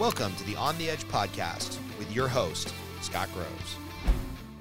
Welcome to the On the Edge podcast with your host, Scott Groves.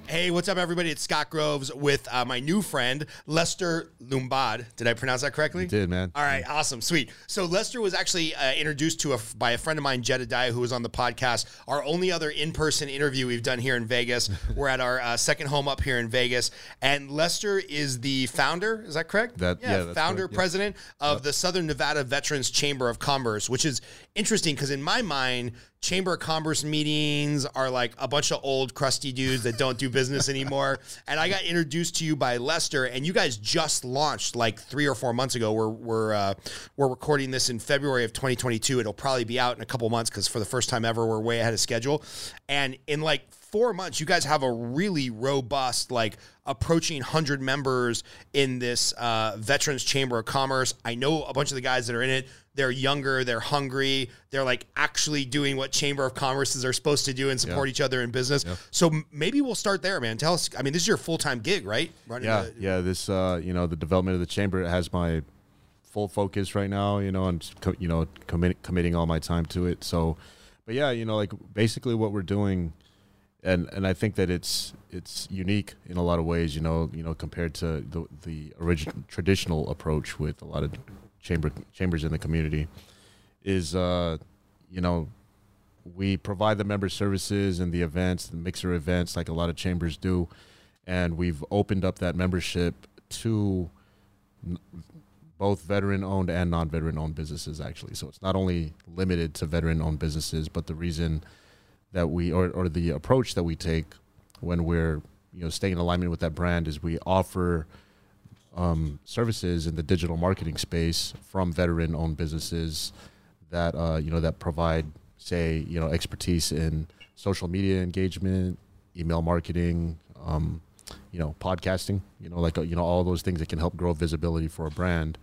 Hey, what's up, everybody? It's Scott Groves with uh, my new friend, Lester Lumbad. Did I pronounce that correctly? You did, man. All right, awesome, sweet. So Lester was actually uh, introduced to a, by a friend of mine, Jedediah, who was on the podcast. Our only other in-person interview we've done here in Vegas. We're at our uh, second home up here in Vegas, and Lester is the founder. Is that correct? That- yeah, that's founder, correct, yeah. president of the Southern Nevada Veterans Chamber of Commerce, which is interesting because in my mind, Chamber of Commerce meetings are like a bunch of old crusty dudes that don't do business anymore. And I got introduced to you by Lester, and you guys just launched like three or four months ago. We're we're uh, we're recording this in February of 2022. It'll probably be out in a couple months because for the first time ever, we're way ahead of schedule. And in like four months, you guys have a really robust, like approaching 100 members in this uh, Veterans Chamber of Commerce. I know a bunch of the guys that are in it. They're younger, they're hungry, they're like actually doing what Chamber of Commerces are supposed to do and support each other in business. So maybe we'll start there, man. Tell us. I mean, this is your full time gig, right? Running Yeah, the- yeah. This, uh, you know, the development of the chamber has my full focus right now. You know, and you know, commit, committing all my time to it. So, but yeah, you know, like basically what we're doing, and and I think that it's it's unique in a lot of ways. You know, you know, compared to the the original traditional approach with a lot of chamber chambers in the community, is uh, you know, we provide the member services and the events, the mixer events, like a lot of chambers do, and we've opened up that membership to n- both veteran-owned and non-veteran-owned businesses. Actually, so it's not only limited to veteran-owned businesses, but the reason that we or, or the approach that we take when we're you know staying in alignment with that brand is we offer um, services in the digital marketing space from veteran-owned businesses that uh, you know that provide say you know expertise in social media engagement, email marketing, um, you know podcasting, you know like uh, you know all those things that can help grow visibility for a brand,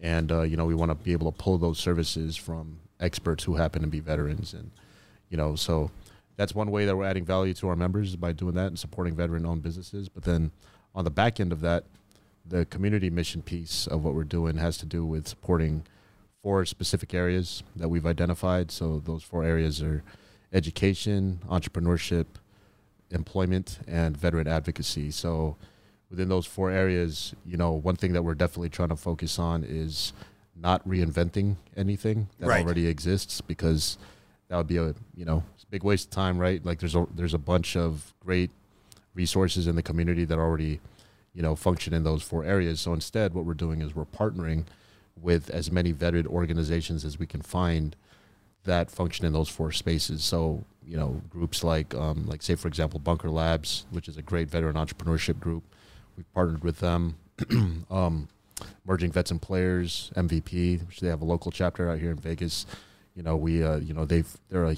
and uh, you know we want to be able to pull those services from experts who happen to be veterans, and you know so that's one way that we're adding value to our members is by doing that and supporting veteran-owned businesses. But then on the back end of that, the community mission piece of what we're doing has to do with supporting four specific areas that we've identified. So those four areas are education, entrepreneurship, employment, and veteran advocacy. So within those four areas, you know, one thing that we're definitely trying to focus on is not reinventing anything that Right. already exists because that would be a you know big waste of time, right? Like there's a there's a bunch of great resources in the community that already you know function in those four areas. So instead, what we're doing is we're partnering with as many vetted organizations as we can find that function in those four spaces. So you know groups like um, like say for example Bunker Labs, which is a great veteran entrepreneurship group. We've partnered with them. um, Merging Vets and Players MVP, which they have a local chapter out here in Vegas. You know we uh, you know they've they're a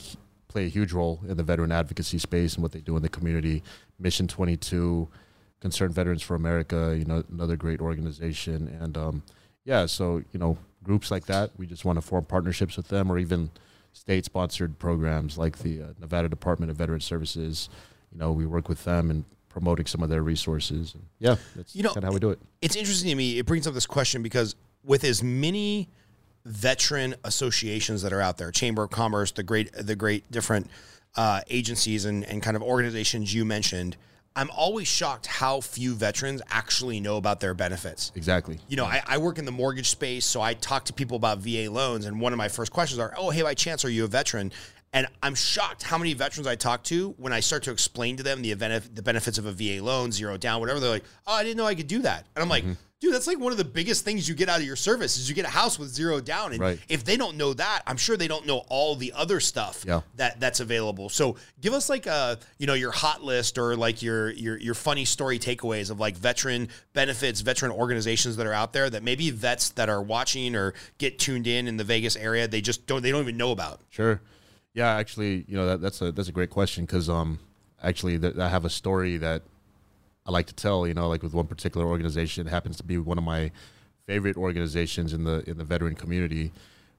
play a huge role in the veteran advocacy space and what they do in the community. Mission 22, Concerned Veterans for America, you know, another great organization. And um, yeah, so, you know, groups like that, we just want to form partnerships with them or even state sponsored programs like the uh, Nevada Department of Veteran Services. You know, we work with them and promoting some of their resources. And yeah, that's You know, how we do it. it's interesting to me. It brings up this question because with as many veteran associations that are out there, Chamber of Commerce, the great, the great different uh, agencies and, and kind of organizations you mentioned, I'm always shocked how few veterans actually know about their benefits. Exactly. You know, I, I work in the mortgage space, so I talk to people about VA loans, and one of my first questions are, "Oh, hey, by chance, are you a veteran?" And I'm shocked how many veterans I talk to when I start to explain to them the event, the benefits of a VA loan, zero down, whatever. They're like, "Oh, I didn't know I could do that." And I'm like, mm-hmm. "Dude, that's like one of the biggest things you get out of your service is you get a house with zero down." And Right. if they don't know that, I'm sure they don't know all the other stuff Yeah. that that's available. So give us like a you know your hot list or like your your your funny story takeaways of like veteran benefits, veteran organizations that are out there that maybe vets that are watching or get tuned in in the Vegas area they just don't they don't even know about. Sure. Yeah, actually, you know that, that's a that's a great question because um actually th- I have a story that I like to tell. You know, like with one particular organization, it happens to be one of my favorite organizations in the in the veteran community,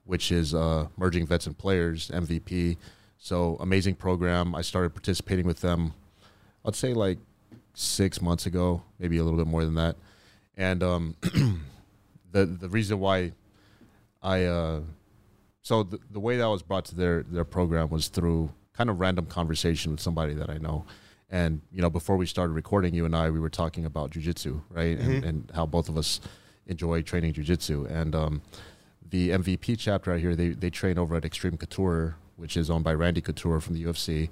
which is uh, Merging Vets and Players MVP. So amazing program. I started participating with them. I'd say like six months ago, maybe a little bit more than that. And um, the the reason why I uh, so the, the way that I was brought to their their program was through kind of random conversation with somebody that I know. And you know, before we started recording, you and I we were talking about jujitsu, right? And, and how both of us enjoy training jujitsu. And um, the MVP chapter out here, they they train over at Extreme Couture, which is owned by Randy Couture from the UFC.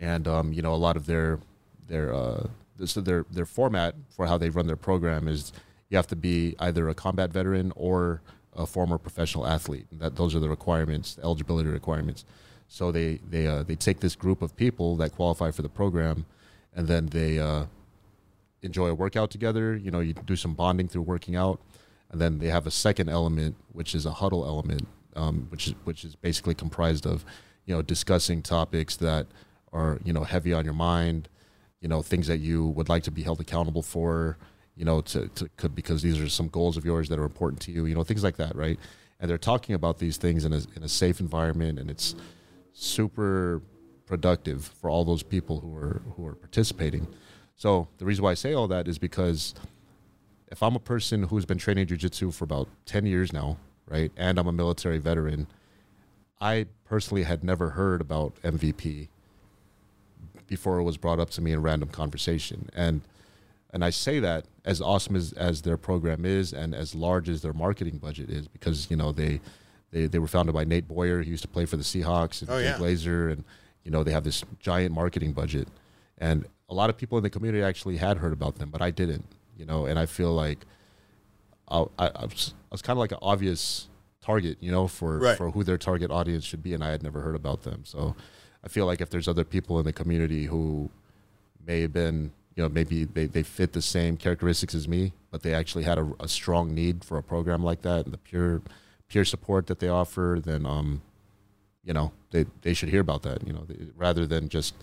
And um, you know, a lot of their their uh, so their their format for how they run their program is you have to be either a combat veteran or a former professional athlete. That those are the requirements, the eligibility requirements. So they they uh, they take this group of people that qualify for the program, and then they uh, enjoy a workout together. You know, you do some bonding through working out, and then they have a second element, which is a huddle element, um, which is which is basically comprised of, you know, discussing topics that are you know heavy on your mind, you know, things that you would like to be held accountable for, you know, to, to could because these are some goals of yours that are important to you, you know, things like that, right? And they're talking about these things in a in a safe environment, and it's super productive for all those people who are who are participating. So the reason why I say all that is because if I'm a person who's been training jujitsu for about ten years now, right, and I'm a military veteran, I personally had never heard about MVP before it was brought up to me in random conversation, and and I say that as awesome as, as their program is and as large as their marketing budget is, because you know they they, they were founded by Nate Boyer, who used to play for the Seahawks, and Oh, yeah. Glazer, and you know they have this giant marketing budget, and a lot of people in the community actually had heard about them, but I didn't, you know, and I feel like I, I, I was, I was kind of like an obvious target, you know, for Right. for who their target audience should be, and I had never heard about them, so I feel like if there's other people in the community who may have been, you know, maybe they, they fit the same characteristics as me, but they actually had a, a strong need for a program like that and the pure peer support that they offer, then um, you know, they they should hear about that, you know, they, rather than just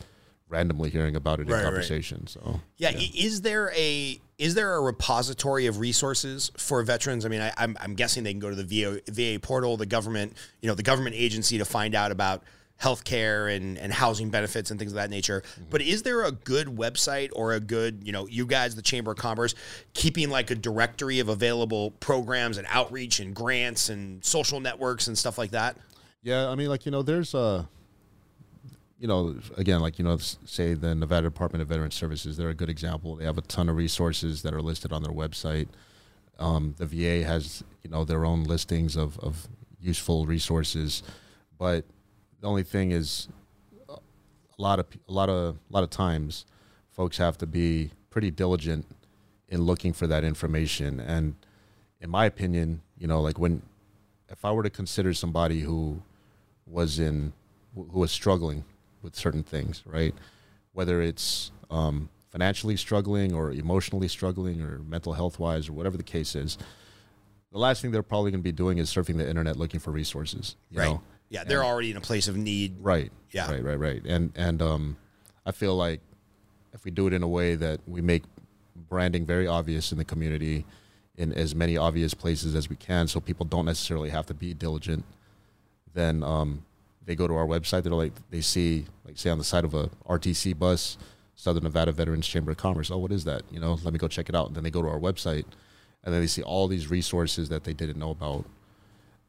randomly hearing about it Right, right. in conversation. So Yeah, i is there a is there a repository of resources for veterans? I mean, I, I'm I'm guessing they can go to the VA, VA portal, the government, you know, the government agency to find out about healthcare and and housing benefits and things of that nature. But is there a good website or a good, you know, you guys, the Chamber of Commerce, keeping like a directory of available programs and outreach and grants and social networks and stuff like that? Yeah, I mean, like you know, there's uh you know, again, like you know, say the Nevada Department of Veteran Services, they're a good example. They have a ton of resources that are listed on their website. Um, the VA has you know their own listings of of useful resources, but the only thing is, a lot of a lot of a lot of times, folks have to be pretty diligent in looking for that information. And in my opinion, you know, like when if I were to consider somebody who was in who was struggling with certain things, right? Whether it's um, financially struggling or emotionally struggling or mental health wise or whatever the case is, the last thing they're probably going to be doing is surfing the internet looking for resources. You Right. Know? Yeah, they're already in a place of need. Right. Yeah. Right. Right. Right. And and um, I feel like if we do it in a way that we make branding very obvious in the community, in as many obvious places as we can, so people don't necessarily have to be diligent, then um, they go to our website. They're like they see like say on the side of a RTC bus, Southern Nevada Veterans Chamber of Commerce. Oh, what is that? You know, let me go check it out. And then they go to our website, and then they see all these resources that they didn't know about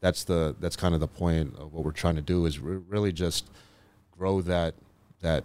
that's the that's kind of the point of what we're trying to do is re- really just grow that that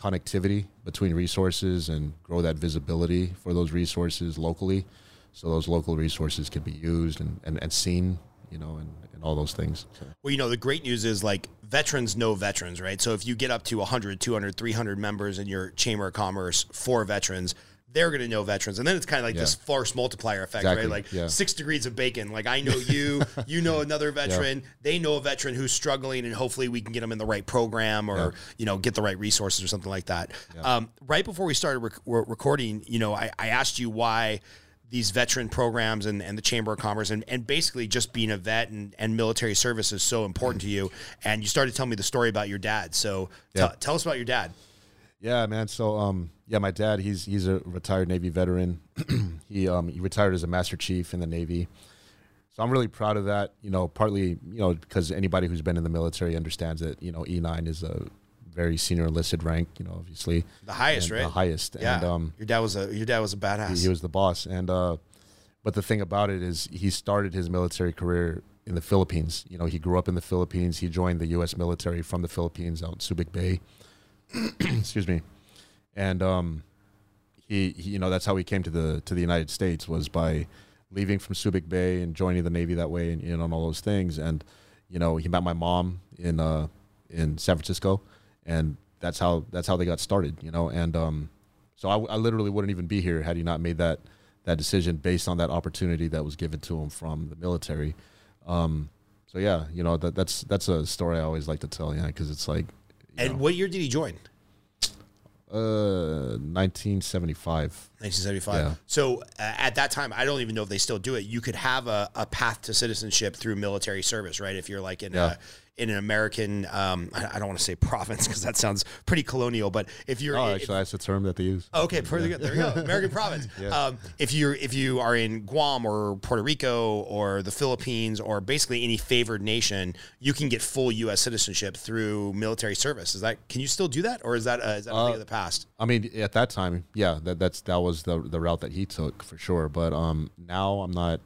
connectivity between resources and grow that visibility for those resources locally so those local resources can be used and, and, and seen you know and, and all those things Well, you know, the great news is like veterans know veterans, right? So if you get up to 100, 200, 300 members in your Chamber of Commerce for veterans, they're going to know veterans. And then it's kind of like this force multiplier effect, Exactly, right? Like yeah. six degrees of bacon. Like I know you, you know another veteran, they know a veteran who's struggling, and hopefully we can get them in the right program or, Yeah. you know, get the right resources or something like that. Um, right before we started rec- re- recording, you know, I, I asked you why these veteran programs and, and the Chamber of Commerce and, and basically just being a vet and, and military service is so important to you. And you started telling me the story about your dad. So Yeah. tell- tell us about your dad. yeah man so um yeah my dad he's he's a retired navy veteran he um he retired as a master chief in the navy so i'm really proud of that you know partly you know because anybody who's been in the military understands that you know e9 is a very senior enlisted rank you know obviously The highest, right? the highest Yeah. and um your dad was a your dad was a badass. he, he was the boss and uh but the thing about it is he started his military career in the Philippines. You know, he grew up in the Philippines. He joined the U.S. military from the Philippines out in Subic Bay. Excuse me, and um, he, he, you know, that's how he came to the to the United States was by leaving from Subic Bay and joining the Navy that way, and you know, and all those things. And you know, he met my mom in uh, in San Francisco, and that's how that's how they got started. You know, and um, so I, I literally wouldn't even be here had he not made that that decision based on that opportunity that was given to him from the military. Um, so yeah, you know that that's that's a story I always like to tell. Yeah, because it's like, And know. what year did he join? Uh, 1975. 1975. Yeah. So uh, at that time, I don't even know if they still do it. You could have a, a path to citizenship through military service, right? If you're like in Yeah. a in an American, um, I, I don't want to say province because that sounds pretty colonial, but if you're Oh, if- actually, that's the term that they use. Okay, pretty good. There you go. American province. Um, if you're if you are in Guam or Puerto Rico or the Philippines or basically any favored nation, you can get full U.S. citizenship through military service. Is that can you still do that, or is that uh, is that a thing of the past? I mean, at that time, yeah, that that's that was the the route that he took for sure. But um, now I'm not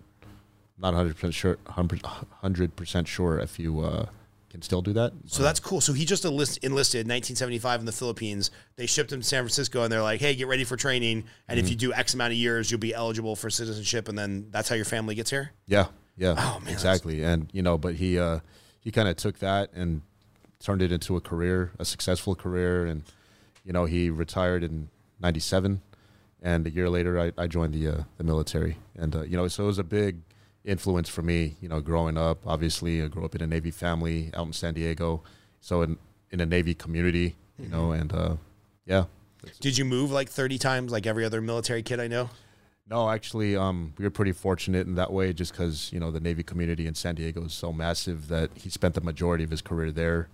not 100 percent sure 100 percent sure if you uh, can still do that. So that's cool. So he just enlist, enlisted in 1975 in the Philippines. They shipped him to San Francisco, and they're like, "Hey, get ready for training. And if you do X amount of years, you'll be eligible for citizenship." And then that's how your family gets here. Yeah, yeah, Oh, man, exactly. And you know, but he uh, he kind of took that and turned it into a career, a successful career, and you know, he retired in '97, and a year later, I, I joined the uh, the military, and uh, you know, so it was a big influence for me. You know, growing up, obviously, I grew up in a Navy family out in San Diego, so in in a Navy community, you know, and uh, yeah. Did you move like 30 times, like every other military kid I know? No, actually, um, we were pretty fortunate in that way, just because you know the Navy community in San Diego is so massive that he spent the majority of his career there,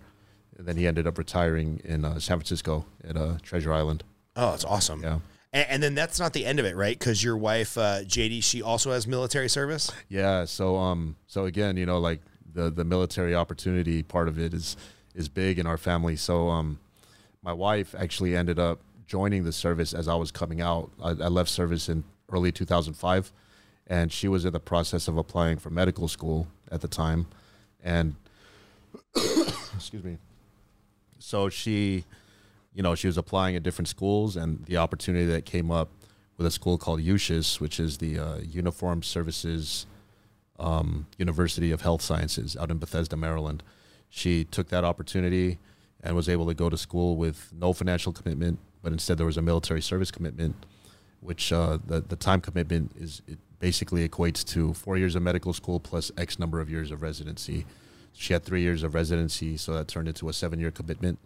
and then he ended up retiring in uh, San Francisco at uh, Treasure Island. Oh, that's awesome. Yeah, And, and then that's not the end of it, right? Because your wife, uh, JD, she also has military service. yeah. So, um, so again, you know, like the the military opportunity part of it is is big in our family. So, um, my wife actually ended up joining the service as I was coming out. I, I left service in early 2005, and she was in the process of applying for medical school at the time, and excuse me. So she, you know, she was applying at different schools, and the opportunity that came up with a school called USUHS, which is the uh, Uniformed Services um, University of Health Sciences out in Bethesda, Maryland. She took that opportunity and was able to go to school with no financial commitment, but instead there was a military service commitment, which uh, the the time commitment is it basically equates to four years of medical school plus X number of years of residency. She had three years of residency, so that turned into a seven year commitment.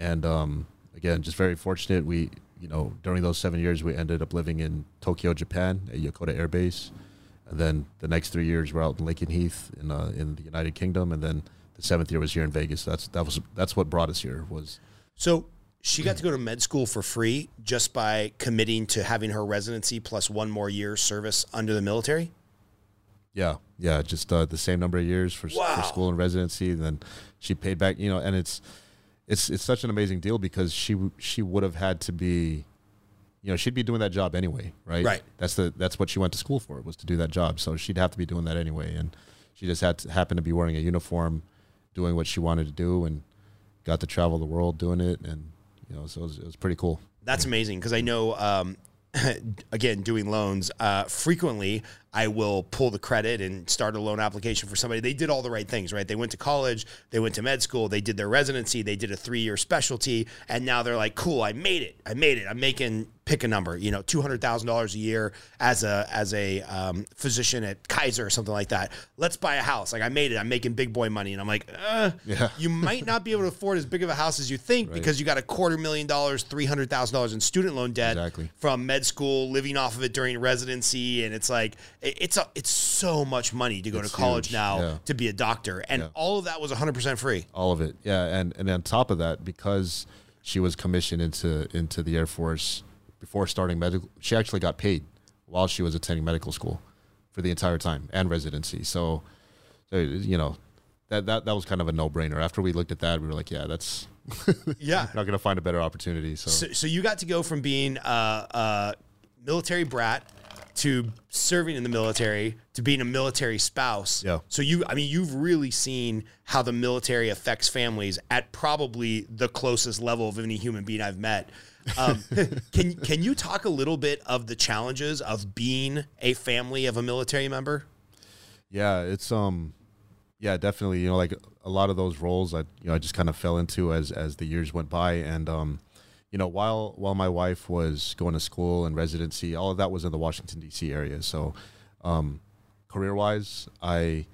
And um, again, just very fortunate. We, you know, during those seven years, we ended up living in Tokyo, Japan, at Yokota Air Base. And then the next three years were out in Lakenheath in uh, in the United Kingdom, and then the seventh year was here in Vegas. That's that was that's what brought us here. Was So she got to go to med school for free just by committing to having her residency plus one more year service under the military. yeah, yeah, just uh, the same number of years for, Wow. for school and residency. And then she paid back, you know, and it's it's it's such an amazing deal because she she would have had to be, you know, she'd be doing that job anyway, right? Right. That's the that's what she went to school for was to do that job. So she'd have to be doing that anyway, and she just had to happen to be wearing a uniform, doing what she wanted to do, and got to travel the world doing it, and you know, so it was, it was pretty cool. That's amazing because I know, um, again, doing loans, uh, frequently I will pull the credit and start a loan application for somebody. They did all the right things, right? They went to college, they went to med school, they did their residency, they did a three year specialty, and now they're like, cool, I made it. I made it. I'm making pick a number, you know, two hundred thousand dollars a year as a as a um, physician at Kaiser or something like that. Let's buy a house. Like I made it. I'm making big boy money, and I'm like, uh, Yeah. you might not be able to afford as big of a house as you think because you got a quarter million dollars, three hundred thousand dollars in student loan debt Exactly. from med school, living off of it during residency, and it's like it's a, it's so much money to go It's to college huge, now yeah. to be a doctor, and Yeah. all of that was 100 percent free. All of it, yeah, and and on top of that, because she was commissioned into into the Air Force before starting medical, she actually got paid while she was attending medical school for the entire time and residency. So, so you know, that that that was kind of a no brainer. After we looked at that, we were like, yeah, that's Yeah. not going to find a better opportunity. So, So, so you got to go from being a, a military brat to serving in the military to being a military spouse. Yeah. So you, I mean, you've really seen how the military affects families at probably the closest level of any human being I've met. Um, can can you talk a little bit of the challenges of being a family of a military member? Yeah, it's um, yeah, definitely. You know, like a lot of those roles, I you know, I just kind of fell into as as the years went by, and um, you know, while while my wife was going to school and residency, all of that was in the Washington D.C. area. So, um, career wise, I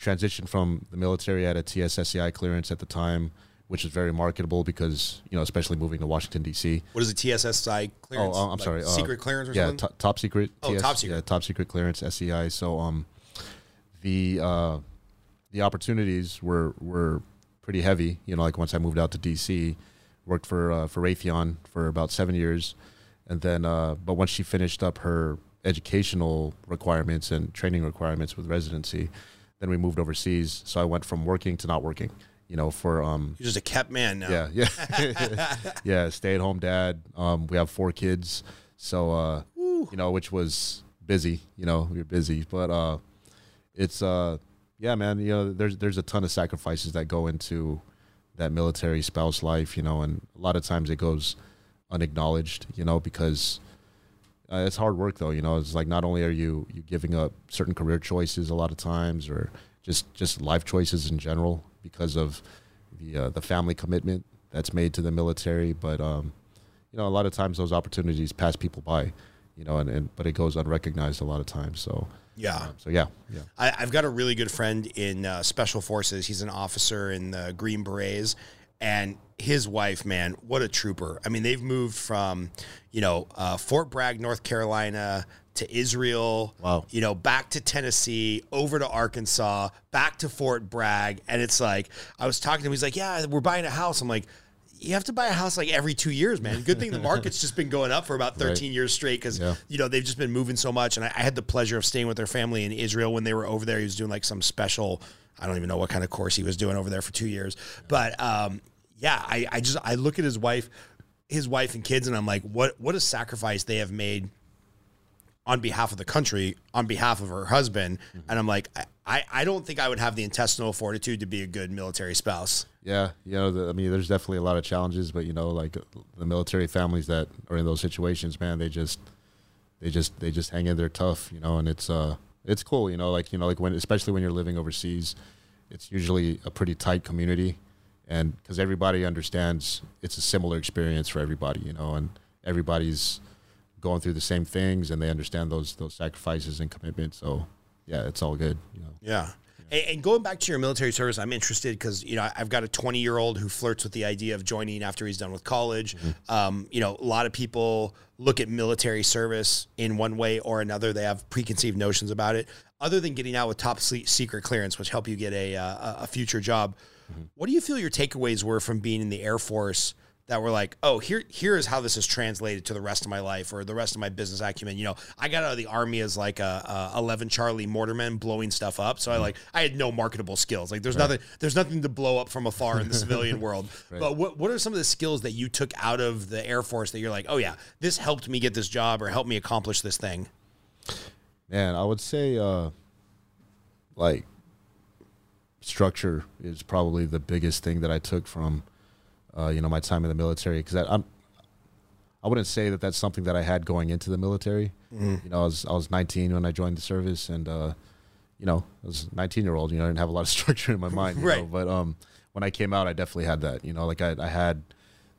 transitioned from the military at a TSSCI clearance at the time, which is very marketable because you know, especially moving to Washington D.C. What is a TSSCI clearance? Oh, I'm Like sorry, uh, secret clearance or yeah, something? to- top secret. Oh, top secret. Yeah, top secret clearance, SCI. So, um, the uh, the opportunities were were pretty heavy. You know, like once I moved out to DC, worked for uh, for Raytheon for about seven years, and then uh, but once she finished up her educational requirements and training requirements with residency, then we moved overseas. So I went from working to not working. You know, for um, You're just a kept man now. yeah, yeah, yeah. Stay at home dad. Um, we have four kids, so uh, you know, which was busy. You know, we are busy, but uh, it's uh, yeah, man. You know, there's there's a ton of sacrifices that go into that military spouse life. You know, and a lot of times it goes unacknowledged. You know, because uh, it's hard work though. You know, it's like not only are you you giving up certain career choices a lot of times, or just just life choices in general because of the uh, the family commitment that's made to the military. But um, you know, a lot of times those opportunities pass people by. You know, and, and but it goes unrecognized a lot of times. So Yeah. so yeah, yeah. I, I've got a really good friend in uh, special forces. He's an officer in the Green Berets, and his wife, man, what a trooper! I mean, they've moved from, you know, uh, Fort Bragg, North Carolina, to Israel. Wow. You know, back to Tennessee, over to Arkansas, back to Fort Bragg, and it's like I was talking to him. He's like, "Yeah, we're buying a house." I'm like. You have to buy a house like every two years, man. Good thing the market's just been going up for about 13 years straight because Yeah. you know they've just been moving so much. And I, I had the pleasure of staying with their family in Israel when they were over there. He was doing like some special, I don't even know what kind of course he was doing over there for two years. But um, yeah, I, I just I look at his wife, his wife and kids, and I'm like, what what a sacrifice they have made on behalf of the country, on behalf of her husband. And I'm like, I, I don't think I would have the intestinal fortitude to be a good military spouse. Yeah, you know, the, I mean, there's definitely a lot of challenges, but you know, like the military families that are in those situations, man, they just, they just, they just hang in there tough, you know, and it's, uh, it's cool, you know, like you know, like when, especially when you're living overseas, it's usually a pretty tight community, and because everybody understands it's a similar experience for everybody, you know, and everybody's going through the same things, and they understand those those sacrifices and commitments. So, yeah, it's all good, you know. Yeah. And, and going back to your military service, I'm interested because you know I've got a 20 year old who flirts with the idea of joining after he's done with college. Um, you know, a lot of people look at military service in one way or another. They have preconceived notions about it. Other than getting out with top secret clearance, which help you get a uh, a future job, what do you feel your takeaways were from being in the Air Force? That were like, oh, here, here is how this is translated to the rest of my life or the rest of my business acumen. You know, I got out of the army as like a, a eleven Charlie mortarman blowing stuff up. So I like, I had no marketable skills. Like, there's nothing, there's nothing to blow up from afar in the civilian world. But what, what are some of the skills that you took out of the Air Force that you're like, oh yeah, this helped me get this job or helped me accomplish this thing? Man, I would say uh like structure is probably the biggest thing that I took from uh you know my time in the military cuz I'm I wouldn't say that that's something that I had going into the military. You know, I was I was 19 when I joined the service and uh you know, I was 19 year old, you know, I didn't have a lot of structure in my mind, you know, Right. but um when I came out I definitely had that, you know, like I I had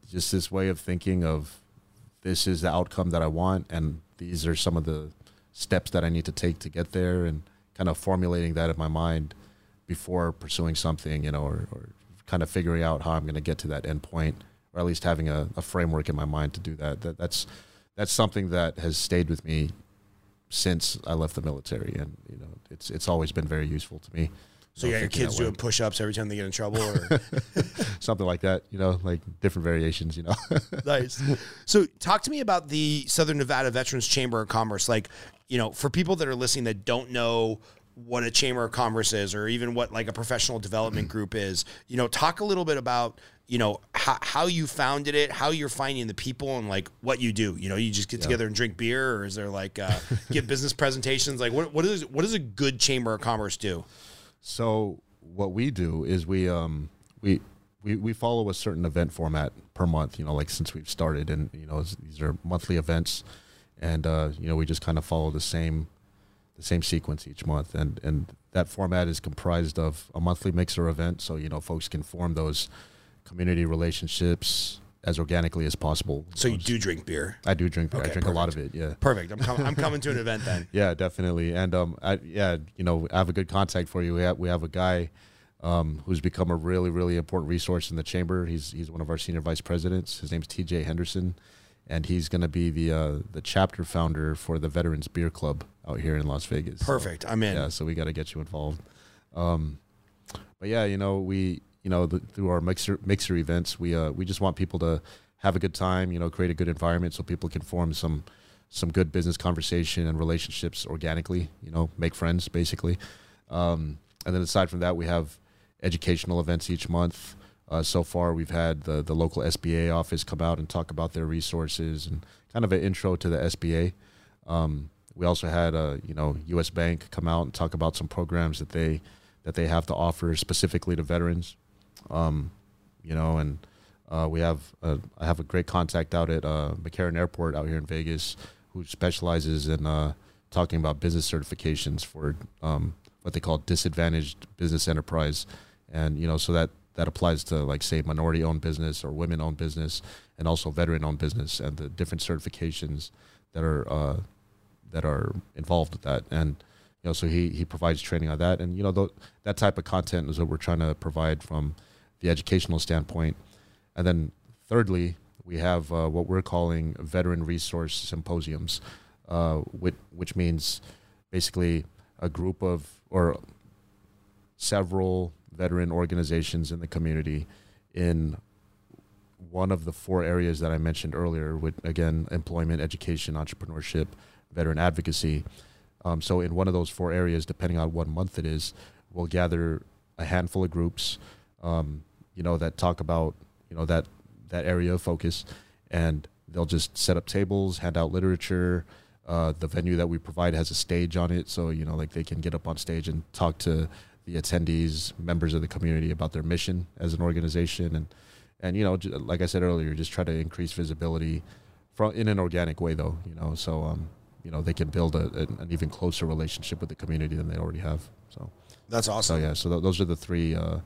just this way of thinking of this is the outcome that I want, and these are some of the steps that I need to take to get there, and kind of formulating that in my mind before pursuing something, you know, or, or kind of figuring out how I'm going to get to that endpoint, or at least having a, a framework in my mind to do that. that. That's that's something that has stayed with me since I left the military, and you know, it's it's always been very useful to me. So you got your kids doing push-ups every time they get in trouble or something like that, you know, like different variations, you know. nice. So, talk to me about the Southern Nevada Veterans Chamber of Commerce. Like, you know, for people that are listening that don't know what a chamber of commerce is or even what like a professional development group is. You know talk a little bit about you know how, how you founded it how you're finding the people and like what you do. You know you just get together and drink beer or is there like uh, give business presentations? Like what, what is what does a good chamber of commerce do? So what we do is we um we we, we follow a certain event format per month. You know, like since we've started, and you know these are monthly events, and uh, you know we just kind of follow the same the same sequence each month, and and that format is comprised of a monthly mixer event, so you know folks can form those community relationships as organically as possible. so you do drink beer I do drink. Beer. I Okay, drink a lot of it. Yeah. perfect i'm, com- I'm coming to an event then Yeah, definitely. And um, I, yeah, you know, I have a good contact for you. We have we have a guy um, who's become a really really important resource in the chamber. He's he's one of our senior vice presidents. His name's T.J. Henderson, and he's going to be the uh, the chapter founder for the Veterans Beer Club out here in Las Vegas. So, perfect i'm in yeah, so we got to get you involved. Um, but yeah, you know, we you know the, through our mixer mixer events, we uh, we just want people to have a good time. You know, create a good environment so people can form some some good business conversation and relationships organically. You know, make friends basically. Um, and then aside from that, we have educational events each month. Uh, so far, we've had the the local SBA office come out and talk about their resources and kind of an intro to the SBA. Um, we also had a you know U.S. Bank come out and talk about some programs that they that they have to offer specifically to veterans. Um, you know, and uh, we have a, I have a great contact out at uh, McCarran Airport out here in Vegas who specializes in uh, talking about business certifications for um, what they call disadvantaged business enterprise, and you know, so that that applies to like say minority owned business or women owned business, and also veteran owned business, and the different certifications that are uh, that are involved with that, and you know, so he he provides training on that, and you know, th- that type of content is what we're trying to provide from the educational standpoint, and then thirdly, we have uh, what we're calling veteran resource symposiums, uh, which which means basically a group of or several veteran organizations in the community in one of the four areas that I mentioned earlier, with again employment, education, entrepreneurship, veteran advocacy. Um, so in one of those four areas, depending on what month it is, we'll gather a handful of groups, um, you know, that talk about you know that that area of focus, and they'll just set up tables, hand out literature. Uh, the venue that we provide has a stage on it, so you know, like they can get up on stage and talk to the attendees, members of the community about their mission as an organization, and and you know, like I said earlier, just try to increase visibility from in an organic way, though. You know, so um, you know, they can build a, an even closer relationship with the community than they already have. So, that's awesome. so yeah, so th- those are the three uh,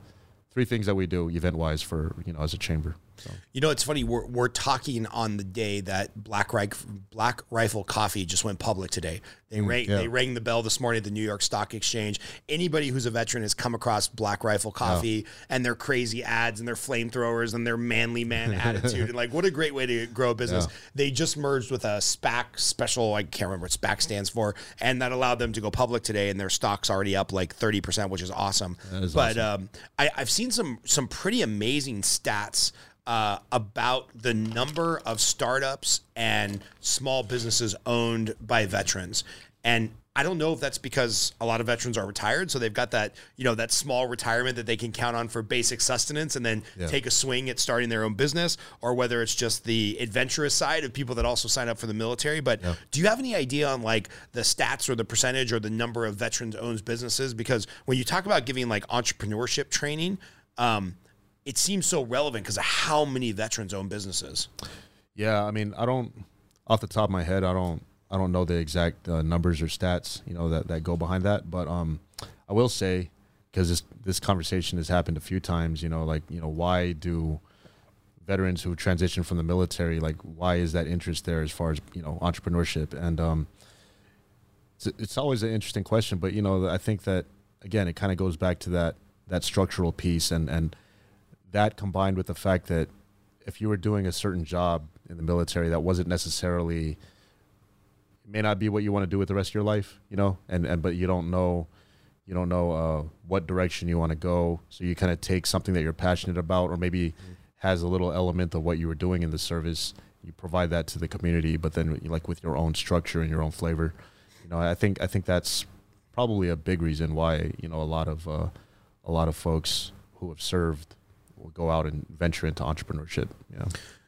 three things that we do event wise for you know as a chamber. So. You know, it's funny. We're, we're talking on the day that Black Rifle, Black Rifle Coffee just went public today. They rang yeah. they rang the bell this morning at the New York Stock Exchange. Anybody who's a veteran has come across Black Rifle Coffee and their crazy ads and their flamethrowers and their manly man attitude and like what a great way to grow a business. Yeah. They just merged with a SPAC special. I can't remember what SPAC stands for, and that allowed them to go public today. And their stock's already up like thirty percent, which is awesome. Is but awesome. um, I, I've seen some some pretty amazing stats uh, about the number of startups and small businesses owned by veterans, and I don't know if that's because a lot of veterans are retired, so they've got that you know that small retirement that they can count on for basic sustenance, and then Yeah. take a swing at starting their own business, or whether it's just the adventurous side of people that also sign up for the military. But do you have any idea on like the stats or the percentage or the number of veterans owns businesses? Because when you talk about giving like entrepreneurship training, um, it seems so relevant because of how many veterans own businesses. Yeah, I mean, I don't off the top of my head, I don't I don't know the exact uh, numbers or stats, you know, that that go behind that, but um I will say because this this conversation has happened a few times, you know, like, you know, why do veterans who transition from the military like why is that interest there as far as, you know, entrepreneurship and um it's, it's always an interesting question, but you know, I think that again, it kind of goes back to that that structural piece and and that combined with the fact that if you were doing a certain job in the military that wasn't necessarily may not be what you want to do with the rest of your life, you know, and and but you don't know you don't know uh, what direction you want to go, so you kind of take something that you're passionate about, or maybe has a little element of what you were doing in the service. You provide that to the community, but then like with your own structure and your own flavor. You know, I think I think that's probably a big reason why you know a lot of uh, a lot of folks who have served go out and venture into entrepreneurship. Yeah.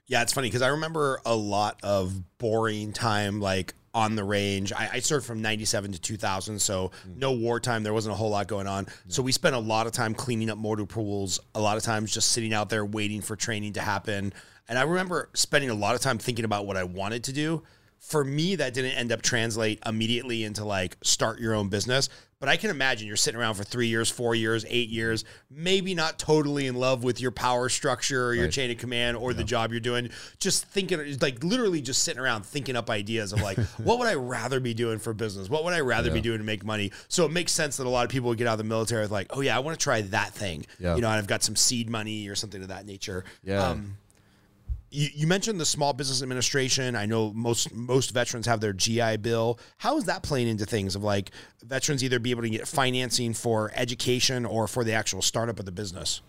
Yeah, it's funny because I remember a lot of boring time, like on the range. I, I served from 97 to 2000, so mm. no wartime. There wasn't a whole lot going on. So we spent a lot of time cleaning up motor pools, a lot of times just sitting out there waiting for training to happen. And I remember spending a lot of time thinking about what I wanted to do. For me, that didn't end up translate immediately into like start your own business. But I can imagine you're sitting around for three years, four years, eight years, maybe not totally in love with your power structure or your Right. chain of command or the job you're doing. Just thinking, like literally just sitting around thinking up ideas of like, what would I rather be doing for business? What would I rather be doing to make money? So it makes sense that a lot of people would get out of the military with like, oh yeah, I want to try that thing. Yeah. You know, and I've got some seed money or something of that nature. Yeah. Um, you, you mentioned the Small Business Administration. I know most most veterans have their GI Bill. How is that playing into things of like veterans either be able to get financing for education or for the actual startup of the business?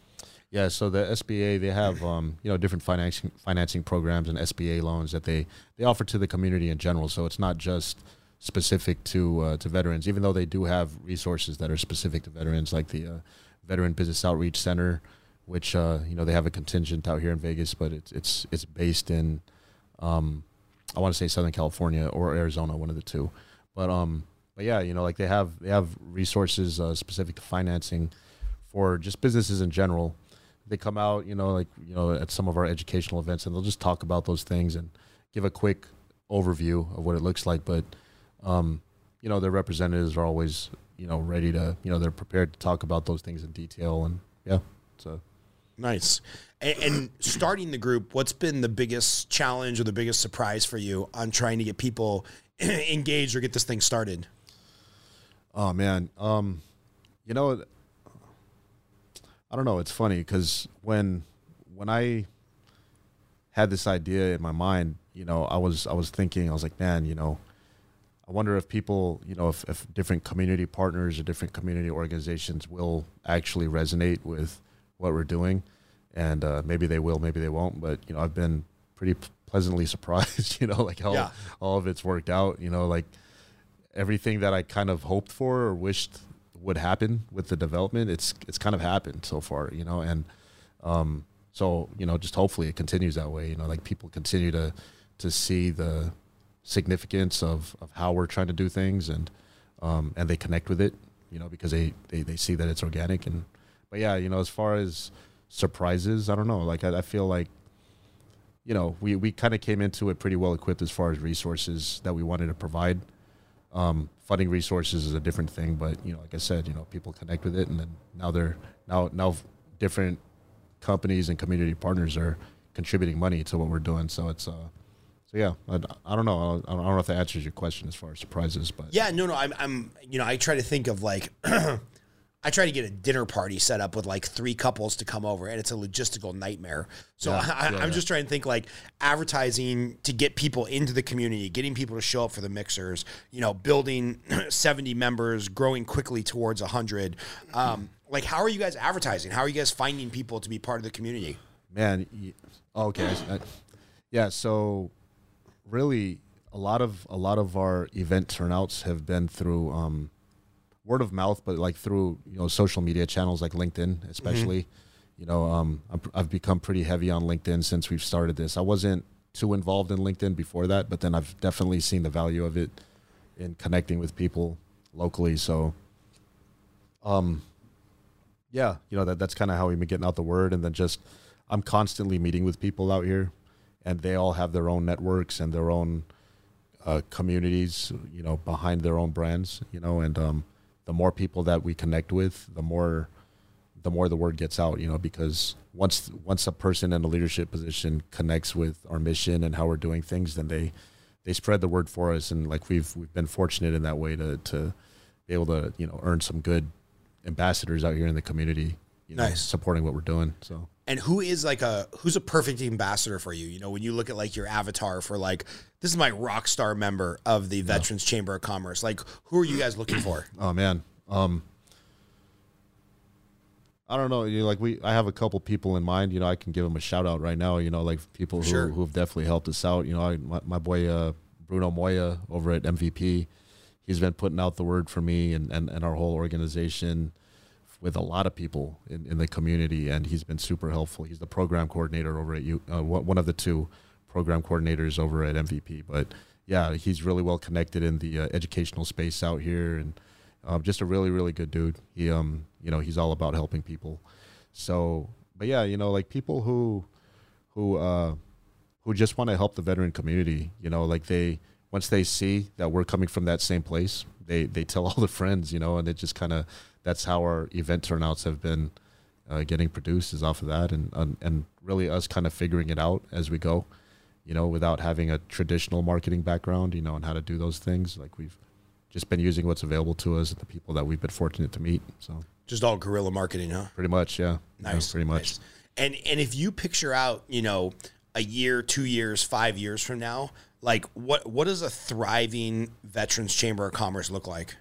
Yeah, so the SBA they have um, you know different financing financing programs and SBA loans that they they offer to the community in general. So it's not just specific to uh, to veterans, even though they do have resources that are specific to veterans, like the uh, Veteran Business Outreach Center, which uh, you know they have a contingent out here in Vegas, but it's it's it's based in um, I want to say Southern California or Arizona, one of the two. But um, but yeah, you know, like they have they have resources uh, specific to financing for just businesses in general. They come out, you know, like you know, at some of our educational events, and they'll just talk about those things and give a quick overview of what it looks like. But um, you know, their representatives are always, you know, ready to, you know, they're prepared to talk about those things in detail. And yeah, so Nice. And, and starting the group, what's been the biggest challenge or the biggest surprise for you on trying to get people engaged or get this thing started? Oh man, um, you know, I don't know. It's funny because when when I had this idea in my mind, you know, I was I was thinking, I was like, man, you know, I wonder if people, you know, if, if different community partners or different community organizations will actually resonate with what we're doing, and uh, maybe they will, maybe they won't. But you know, I've been pretty p- pleasantly surprised, you know, like how Yeah. all of it's worked out. You know, like everything that I kind of hoped for or wished would happen with the development, it's it's kind of happened so far, you know, and um, so you know, just hopefully it continues that way. You know, like people continue to to see the significance of, of how we're trying to do things and um, and they connect with it, you know, because they, they they see that it's organic and but yeah, you know, as far as surprises, I don't know, like I, I feel like you know, we, we kind of came into it pretty well equipped as far as resources that we wanted to provide. Um, funding resources is a different thing, but you know, like I said, you know, people connect with it, and then now they're now now different companies and community partners are contributing money to what we're doing. So it's uh, so yeah, I, I don't know, I don't know if that answers your question as far as surprises, but Yeah, no, no. I'm, I'm, you know, I try to think of like, I try to get a dinner party set up with like three couples to come over, and it's a logistical nightmare. So Yeah, I, yeah, I'm yeah. just trying to think like advertising to get people into the community, getting people to show up for the mixers. You know, building 70 members, growing quickly towards 100. Um, like, how are you guys advertising? How are you guys finding people to be part of the community? man okay yeah so really a lot of a lot of our event turnouts have been through um word of mouth but like through you know social media channels like linkedin especially you know um I'm, i've become pretty heavy on linkedin since we've started this. I wasn't too involved in linkedin before that but then i've definitely seen the value of it in connecting with people locally so um yeah, you know that that's kind of how we've been getting out the word, and then just I'm constantly meeting with people out here, and they all have their own networks and their own uh, communities, you know, behind their own brands, you know, and um, the more people that we connect with, the more the more the word gets out, you know, because once once a person in a leadership position connects with our mission and how we're doing things, then they they spread the word for us, and like we've we've been fortunate in that way to to be able to you know earn some good ambassadors out here in the community, you know, Nice. supporting what we're doing. So and who is like a who's a perfect ambassador for you you know when you look at like your avatar for like this is my rock star member of the veterans chamber of commerce like who are you guys looking for Oh man. Um I don't know. You know, like we, I have a couple people in mind. You know, I can give them a shout out right now. You know, like people who Sure. who have definitely helped us out. You know, I, my, my boy uh, Bruno Moya over at MVP. he's been putting out the word for me and, and, and our whole organization with a lot of people in, in the community, and he's been super helpful. He's the program coordinator over at you, uh, one of the two program coordinators over at MVP. But yeah, he's really well connected in the uh, educational space out here, and um, just a really really good dude. He um you know he's all about helping people. So, but yeah, you know like people who who uh who just want to help the veteran community. You know, like they once they see that we're coming from that same place, they they tell all their friends. You know, and it just kind of that's how our event turnouts have been uh, getting produced is off of that, and, and and really us kind of figuring it out as we go. You know, without having a traditional marketing background, you know, and how to do those things. Like we've just been using what's available to us and the people that we've been fortunate to meet. So just all guerrilla marketing, huh? Pretty much, yeah. Nice, yeah, pretty much. Nice. And and if you picture out, you know, a year, two years, five years from now, like what what does a thriving veterans chamber of commerce look like?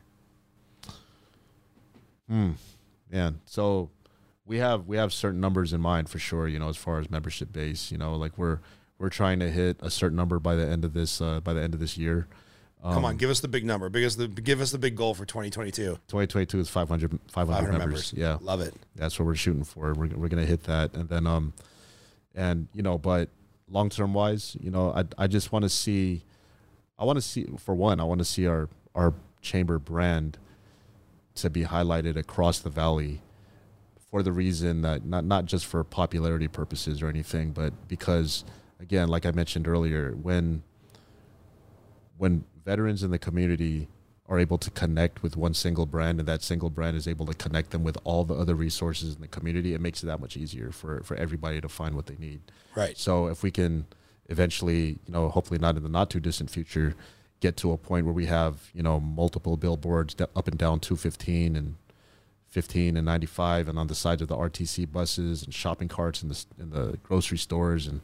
Hmm. Yeah. So we have we have certain numbers in mind for sure. You know, as far as membership base, you know, like we're we're trying to hit a certain number by the end of this uh, by the end of this year. Um, Come on, give us the big number. Because the give us the big goal for 2022. 2022 is 500, 500, 500 members. members. Yeah, love it. That's what we're shooting for. We're we're gonna hit that, and then um, and you know, but long term wise, you know, I I just want to see, I want to see for one, I want to see our our chamber brand to be highlighted across the valley for the reason that not not just for popularity purposes or anything, but because again, like I mentioned earlier, when when veterans in the community are able to connect with one single brand and that single brand is able to connect them with all the other resources in the community, it makes it that much easier for, for everybody to find what they need. Right. So if we can eventually, you know, hopefully not in the not too distant future, get to a point where we have, you know, multiple billboards up and down 215 and 15 and 95 and on the sides of the RTC buses and shopping carts in the, in the grocery stores and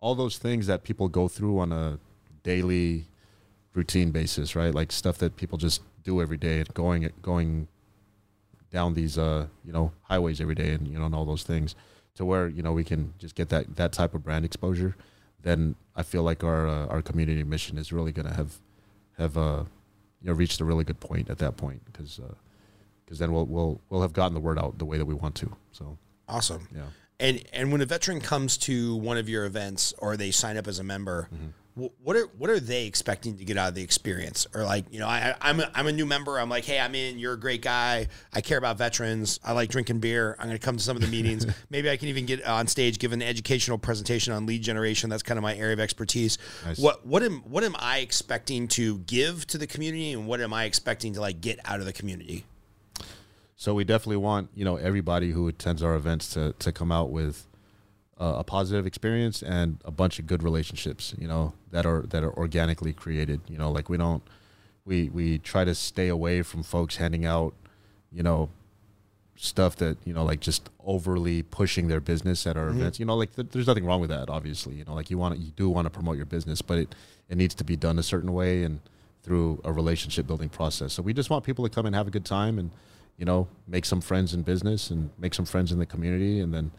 all those things that people go through on a daily routine basis, right? Like stuff that people just do every day, going going down these uh you know highways every day, and you know and all those things, to where you know we can just get that that type of brand exposure. Then I feel like our uh, our community mission is really going to have have uh you know reached a really good point at that point because because uh, then we'll we'll we'll have gotten the word out the way that we want to. So awesome. Yeah. And and when a veteran comes to one of your events or they sign up as a member, mm-hmm what are what are they expecting to get out of the experience? Or like, you know, I, I'm a, I'm a new member. I'm like, hey, I'm in. You're a great guy. I care about veterans. I like drinking beer. I'm going to come to some of the meetings. Maybe I can even get on stage, give an educational presentation on lead generation. That's kind of my area of expertise. Nice. What what am what am I expecting to give to the community, and what am I expecting to like get out of the community? So we definitely want you know everybody who attends our events to to come out with uh, a positive experience and a bunch of good relationships you know that are that are organically created you know like we don't we we try to stay away from folks handing out you know stuff that you know like just overly pushing their business at our mm-hmm. events you know like th- there's nothing wrong with that obviously you know like you want you do want to promote your business but it it needs to be done a certain way and through a relationship building process so we just want people to come and have a good time and you know make some friends in business and make some friends in the community and then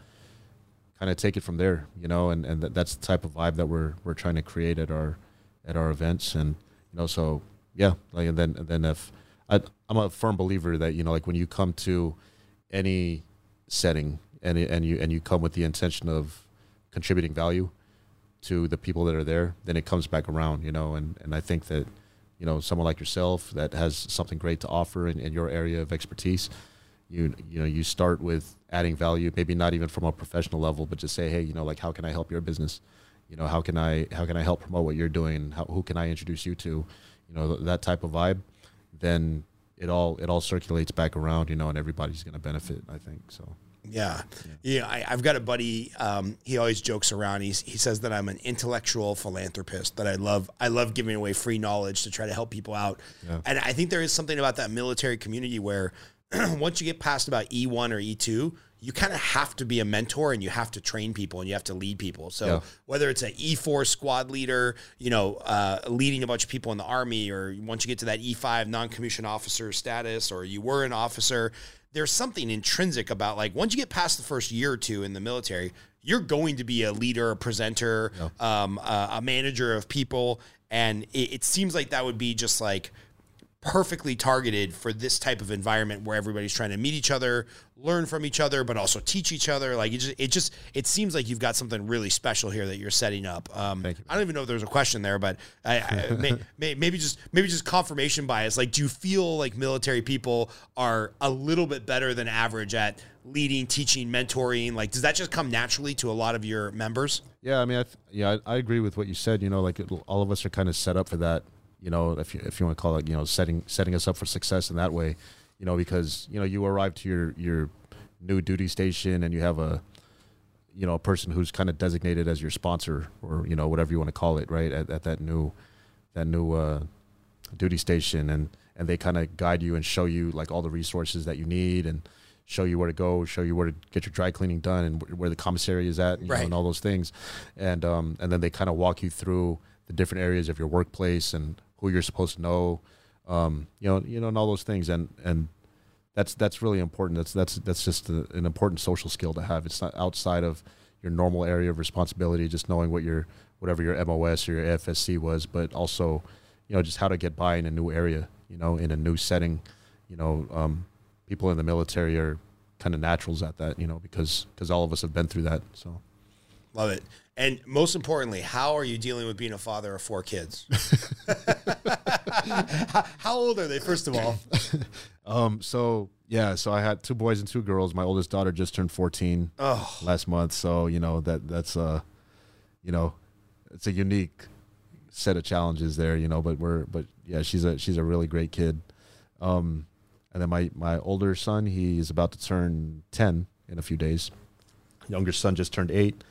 kind of take it from there, you know, and, and that's the type of vibe that we're we're trying to create at our at our events, and you know, so yeah, like and then and then if I, I'm a firm believer that you know, like when you come to any setting and and you and you come with the intention of contributing value to the people that are there, then it comes back around, you know, and and I think that you know someone like yourself that has something great to offer in, in your area of expertise you you know you start with adding value maybe not even from a professional level but just say hey you know like how can i help your business you know how can i how can i help promote what you're doing how, who can i introduce you to you know that type of vibe then it all it all circulates back around you know and everybody's going to benefit i think so yeah, yeah. yeah I, have got a buddy. Um, he always jokes around. He's, he says that I'm an intellectual philanthropist. That I love. I love giving away free knowledge to try to help people out. Yeah. And I think there is something about that military community where once you get past about E1 or E2, you kind of have to be a mentor and you have to train people and you have to lead people. So yeah. whether it's an E4 squad leader, you know, uh, leading a bunch of people in the army, or once you get to that E5 non-commissioned officer status, or you were an officer, there's something intrinsic about like once you get past the first year or two in the military, you're going to be a leader, a presenter, yeah. um, a, a, manager of people, and it, it seems like that would be just like perfectly targeted for this type of environment where everybody's trying to meet each other, learn from each other, but also teach each other. Like it just, it just, it seems like you've got something really special here that you're setting up. Um, Thank you. I don't even know if there was a question there, but I, I, may, may, maybe just, maybe just confirmation bias. Like, do you feel like military people are a little bit better than average at leading, teaching, mentoring? Like, does that just come naturally to a lot of your members? Yeah, I mean, I th- yeah, I, I agree with what you said. You know, like it, all of us are kind of set up for that. You know, if you if you want to call it, you know, setting setting us up for success in that way. You know, because you know you arrive to your your new duty station and you have a you know a person who's kind of designated as your sponsor or you know whatever you want to call it, right? At, at that new that new uh, duty station and and they kind of guide you and show you like all the resources that you need and show you where to go, show you where to get your dry cleaning done and where the commissary is at, you know, and all those things. And um, and then they kind of walk you through the different areas of your workplace and who you're supposed to know, um, you know, you know, and all those things. And and that's that's really important. That's that's that's just a, an important social skill to have. It's not outside of your normal area of responsibility, just knowing what your whatever your MOS or your AFSC was, but also, you know, just how to get by in a new area, you know, in a new setting. You know, um, people in the military are kind of naturals at that, you know, because because all of us have been through that. So. Love it. And most importantly, how are you dealing with being a father of four kids? how, old are they, first of all? Um. So yeah. So I had two boys and two girls. My oldest daughter just turned fourteen Oh, last month. So you know that that's uh, you know, it's a unique set of challenges there. You know, but we're but yeah, she's a she's a really great kid. Um, and then my my older son, he is about to turn ten in a few days. Younger son just turned eight,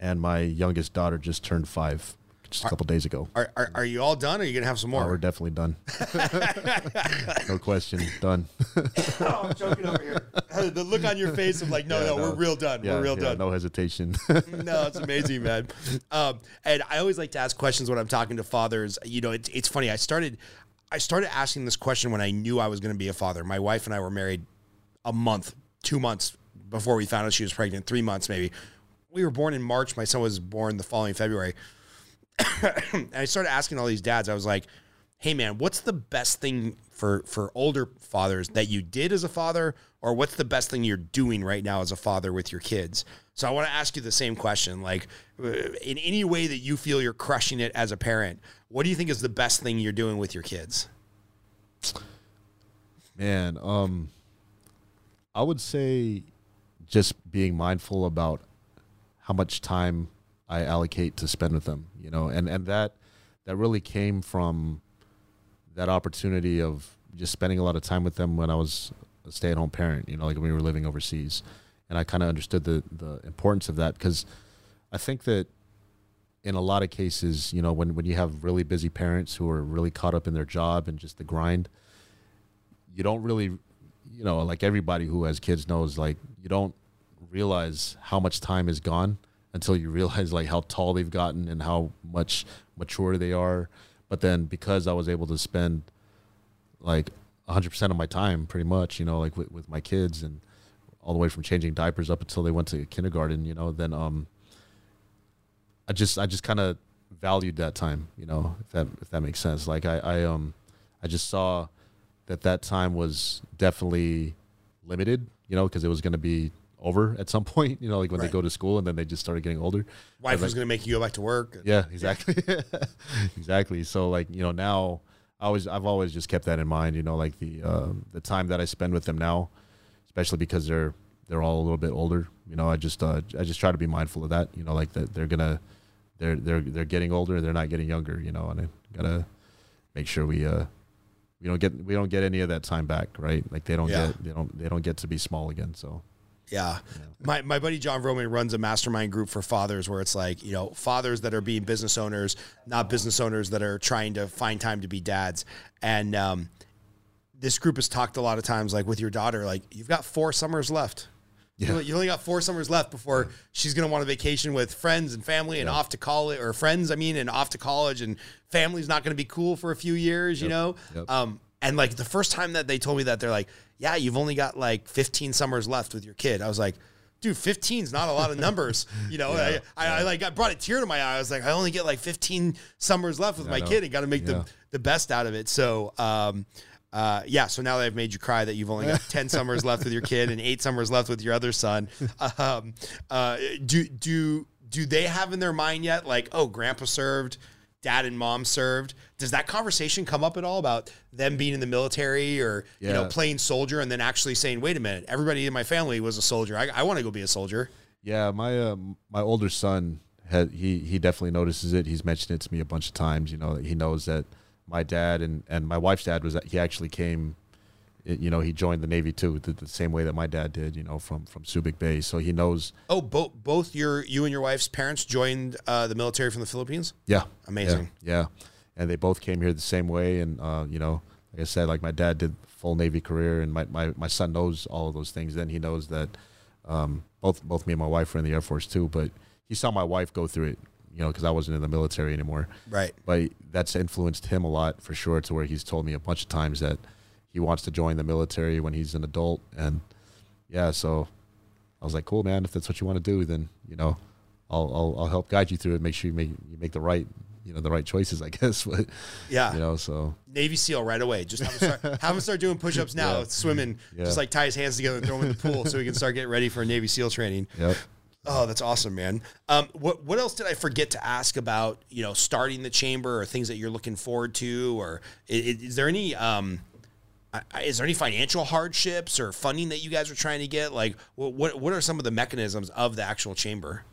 and my youngest daughter just turned five just a couple days ago. are, are, are you all done? Or are you going to have some Oh, we're definitely done. no question, done. oh, I'm joking over here. The look on your face of like, no, Yeah, no, no. we're real done. Yeah, we're real yeah, done. no hesitation. no, it's amazing, man. Um, and I always like to ask questions when I'm talking to fathers. You know, it's it's funny. I started I started asking this question when I knew I was going to be a father. My wife and I were married a month, two months before we found out she was pregnant, three months maybe. We were born in March. My son was born the following February. and I started asking all these dads. I was like, "Hey, man, what's the best thing for for older fathers that you did as a father, or what's the best thing you're doing right now as a father with your kids?" So I want to ask you the same question. Like, uh, in any way that you feel you're crushing it as a parent, what do you think is the best thing you're doing with your kids? Man, um, I would say just being mindful about how much time I allocate to spend with them, you know, and and that that really came from that opportunity of just spending a lot of time with them when I was a stay-at-home parent, you know, like when we were living overseas, and I kind of understood the the importance of that because I think that in a lot of cases, you know, when when you have really busy parents who are really caught up in their job and just the grind, you don't really you know like everybody who has kids knows like you don't realize how much time is gone until you realize like how tall they've gotten and how much mature they are. But then because i was able to spend like 100% of my time pretty much you know like with, with my kids and all the way from changing diapers up until they went to kindergarten you know then um i just i just kind of valued that time you know if that if that makes sense. Like i i um i just saw that that time was definitely limited, you know, because it was going to be over at some point, you know, like when Right. they go to school and then they just started getting older. Wife was going to make you go back to work. Yeah, exactly. exactly. So like, you know, now I always I've always just kept that in mind, you know, like the um, the time that I spend with them now, especially because they're they're all a little bit older, you know, I just uh, I just try to be mindful of that, you know, like that they're going to they're they're they're getting older, they're not getting younger, you know, and I got to make sure we uh we don't get we don't get any of that time back, right? Like they don't Yeah. get they don't they don't get to be small again. So Yeah. My, my buddy John Roman runs a mastermind group for fathers where it's like, you know, fathers that are being business owners, not business owners that are trying to find time to be dads. And um, this group has talked a lot of times, like with your daughter, like, you've got four summers left. You, Yeah. only- you only got four summers left before she's going to want a vacation with friends and family and off to college, or friends, I mean, and off to college, and family's not going to be cool for a few years, you know? Yep. Um, and like the first time that they told me that, they're like, yeah, you've only got like 15 summers left with your kid. I was like, dude, 15 is not a lot of numbers. You know, I, I, I like I brought a tear to my eye. I was like, I only get like 15 summers left with my kid and got to make Yeah. the, the best out of it. So, um, Uh, yeah, so now that I've made you cry that you've only got 10 summers left with your kid and eight summers left with your other son, um, uh, do, do, do they have in their mind yet, like, oh, grandpa served, dad and mom served? Does that conversation come up at all about them being in the military or, you know, playing soldier and then actually saying, wait a minute, everybody in my family was a soldier. I, I want to go be a soldier. Yeah, my uh, my older son had he he definitely notices it. He's mentioned it to me a bunch of times. You know, he knows that my dad and and my wife's dad was he actually came. You know, he joined the Navy too, the, the same way that my dad did. You know, from from Subic Bay, so he knows. Oh, both both your you and your wife's parents joined uh, the military from the Philippines. Yeah, Amazing. Yeah, yeah. and they both came here the same way. And uh, you know, like I said, like my dad did full Navy career, and my, my, my son knows all of those things. Then he knows that um, both both me and my wife were in the Air Force too. But he saw my wife go through it, you know, because I wasn't in the military anymore. Right. But that's influenced him a lot for sure. To where he's told me a bunch of times that he wants to join the military when he's an adult, and yeah, so I was like, cool, man. If that's what you want to do, then you know, I'll I'll, I'll help guide you through it. Make sure you make you make the right you know the right choices, I guess. But Yeah. you know, so Navy SEAL right away. Just have him start, have him start doing push ups now, Yeah. swimming. Yeah. Just like tie his hands together and throw him in the pool so he can start getting ready for Navy SEAL training. yep. Oh, that's awesome, man. Um, what what else did I forget to ask about? You know, starting the chamber or things that you're looking forward to, or is, is there any um, is there any financial hardships or funding that you guys are trying to get? Like, what what, are some of the mechanisms of the actual chamber?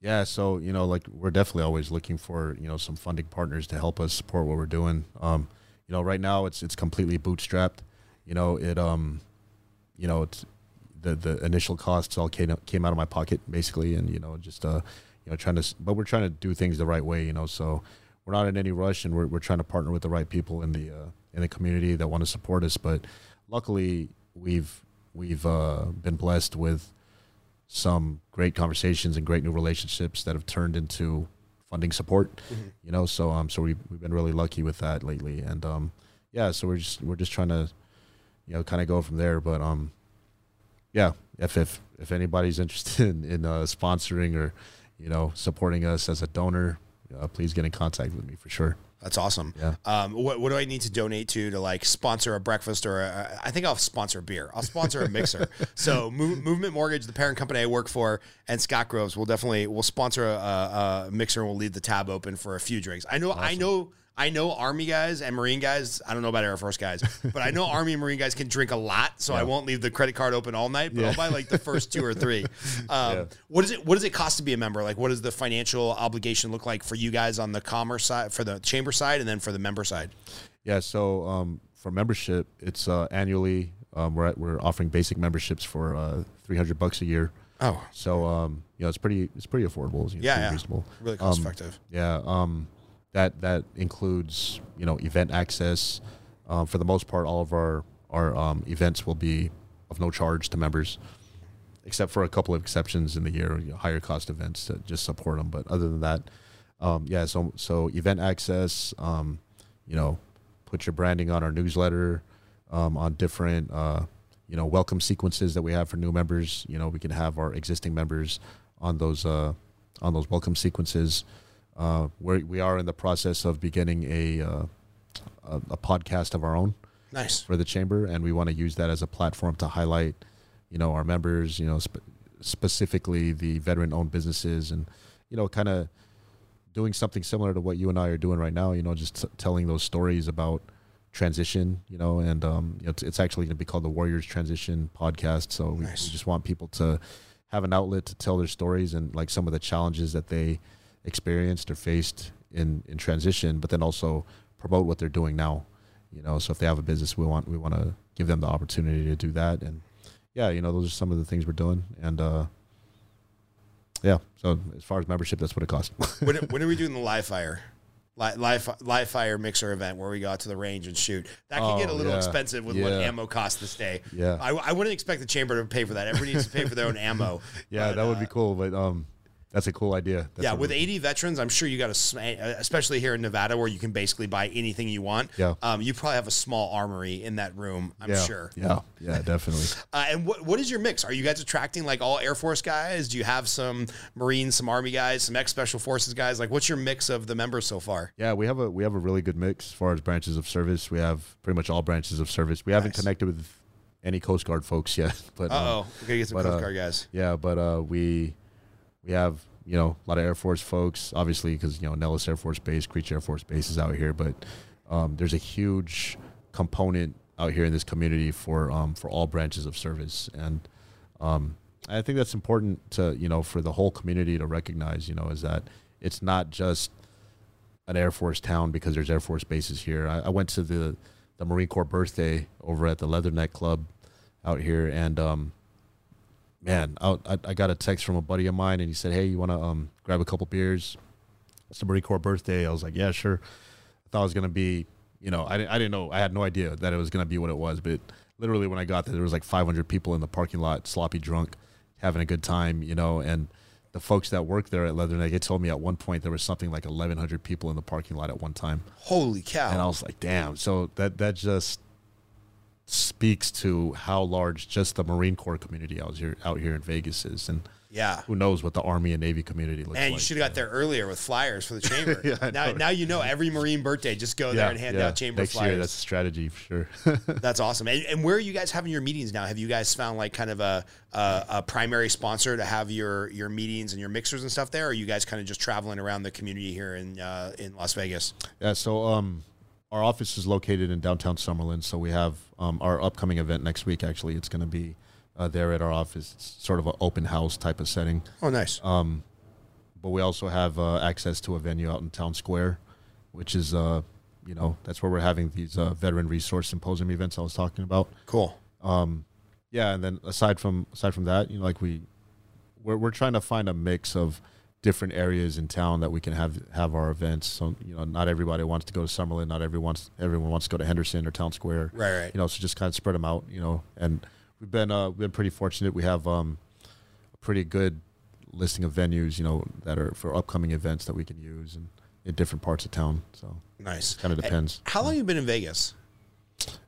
Yeah, so you know, like we're definitely always looking for you know some funding partners to help us support what we're doing. Um, you know, right now it's it's completely bootstrapped. You know, it um, you know, it's the the initial costs all came came out of my pocket basically, and you know, just uh, you know, trying to, but we're trying to do things the right way. You know, so we're not in any rush, and we're we're trying to partner with the right people in the uh, in the community that want to support us. But luckily, we've we've uh, been blessed with some great conversations and great new relationships that have turned into funding support. You know, so um, so we we've been really lucky with that lately, and um, yeah, so we're just we're just trying to, you know, kind of go from there. But um, yeah, if if if anybody's interested in, in uh, sponsoring or you know supporting us as a donor, uh, please get in contact with me for sure. That's awesome. Yeah. Um, what, what do I need to donate to to like sponsor a breakfast or a, I think I'll sponsor a beer. I'll sponsor a mixer. so Mo- Movement Mortgage, the parent company I work for, and Scott Groves will definitely will sponsor a, a, a mixer and we'll leave the tab open for a few drinks. I know I know I know Army guys and Marine guys. I don't know about Air Force guys, but I know Army and Marine guys can drink a lot. So I won't leave the credit card open all night, but I'll buy like the first two or three. Um, Yeah. What does it What does it cost to be a member? Like, what does the financial obligation look like for you guys on the commerce side, for the chamber side, and then for the member side? Yeah, so um, for membership, it's uh, annually. Um, we're at, we're offering basic memberships for uh, three hundred bucks a year. Oh, So um, you know, it's pretty it's pretty affordable. Yeah, pretty yeah. reasonable. really cost Um, effective. Yeah, um, that that includes you know event access. Um, for the most part, all of our our um, events will be of no charge to members, except for a couple of exceptions in the year, you know, higher cost events that just support them. But other than that, um, yeah. So so event access, um, you know, put your branding on our newsletter, um, on different uh, you know welcome sequences that we have for new members. You know, we can have our existing members on those uh, on those welcome sequences. Uh, we're, we are in the process of beginning a, uh, a a podcast of our own Nice. for the chamber, and we want to use that as a platform to highlight, you know, our members, you know, sp- specifically the veteran-owned businesses, and you know, kind of doing something similar to what you and I are doing right now. You know, just t- telling those stories about transition. You know, and um, you know, it's, it's actually going to be called the Warriors Transition Podcast. So we, Nice. we just want people to have an outlet to tell their stories and like some of the challenges that they experienced or faced in in transition, but then also promote what they're doing now you know so if they have a business we want we want to give them the opportunity to do that and yeah you know those are some of the things we're doing and uh yeah so as far as membership that's what it costs when, when are we doing the live fire? Live, live, fire mixer event where we go out to the range and shoot. That can get a Oh, little yeah. expensive with what ammo costs this day. Yeah. I, I wouldn't expect the chamber to pay for that. Everybody needs to pay for their own ammo. yeah But, that would be uh, cool but um that's a cool idea. That's yeah, with 80 veterans, I'm sure you got a, especially here in Nevada where you can basically buy anything you want. Yeah. Um, you probably have a small armory in that room, I'm yeah, sure. Yeah, yeah, definitely. Uh, and what what is your mix? Are you guys attracting like all Air Force guys? Do you have some Marines, some Army guys, some ex Special Forces guys? Like, what's your mix of the members so far? Yeah, we have a we have a really good mix as far as branches of service. We have pretty much all branches of service. We haven't connected with any Coast Guard folks yet, but Uh um, oh, we gotta get some Coast uh, Guard guys. yeah, but uh, we we have you know a lot of Air Force folks, obviously because you know Nellis Air Force Base, Creech Air Force Base is out here, but um, there's a huge component out here in this community for um, for all branches of service, and um, I think that's important to you know for the whole community to recognize. You know, is that it's not just an Air Force town because there's Air Force bases here. I, I went to the the Marine Corps birthday over at the Leatherneck Club out here, and um, man, I, I, I got a text from a buddy of mine, and he said, "Hey, you want to um, grab a couple beers?" It's the Marine Corps birthday. I was like, "Yeah, sure." I thought it was gonna be, you know, I didn't, I didn't know, I had no idea that it was gonna be what it was, but literally when I got there, there was like 500 people in the parking lot, sloppy drunk, having a good time, you know, and the folks that work there at Leatherneck, they told me at one point there was something like 1,100 people in the parking lot at one time, Holy cow! and I was like, "Damn!" So that that just speaks to how large just the Marine Corps community out here out here in Vegas is, and yeah. who knows what the Army and Navy community looks Man, like. you should have got there earlier with flyers for the chamber. Yeah, now, now you know every Marine birthday, just go there and hand out chamber Next flyers. year, that's a strategy for sure. That's awesome. And, and where are you guys having your meetings now? Have you guys found like kind of a, a, a primary sponsor to have your your meetings and your mixers and stuff there? Or are you guys kind of just traveling around the community here in uh, in Las Vegas? yeah, so um, our office is located in downtown Summerlin, so we have um, our upcoming event next week. Actually, it's going to be uh, there at our office. It's sort of an open house type of setting. Oh, nice. but we also have uh, access to a venue out in town square which is uh you know that's where we're having these uh, veteran resource symposium events i was talking about cool. yeah and then aside from aside from that you know like we we're, we're trying to find a mix of different areas in town that we can have have our events so you know not everybody wants to go to summerlin not everyone everyone wants to go to henderson or town square Right, right. you know so just kind of spread them out you know and we've been uh we've been pretty fortunate we have um a pretty good listing of venues you know that are for upcoming events that we can use and in different parts of town so Nice. kind of depends How long have you been in Vegas?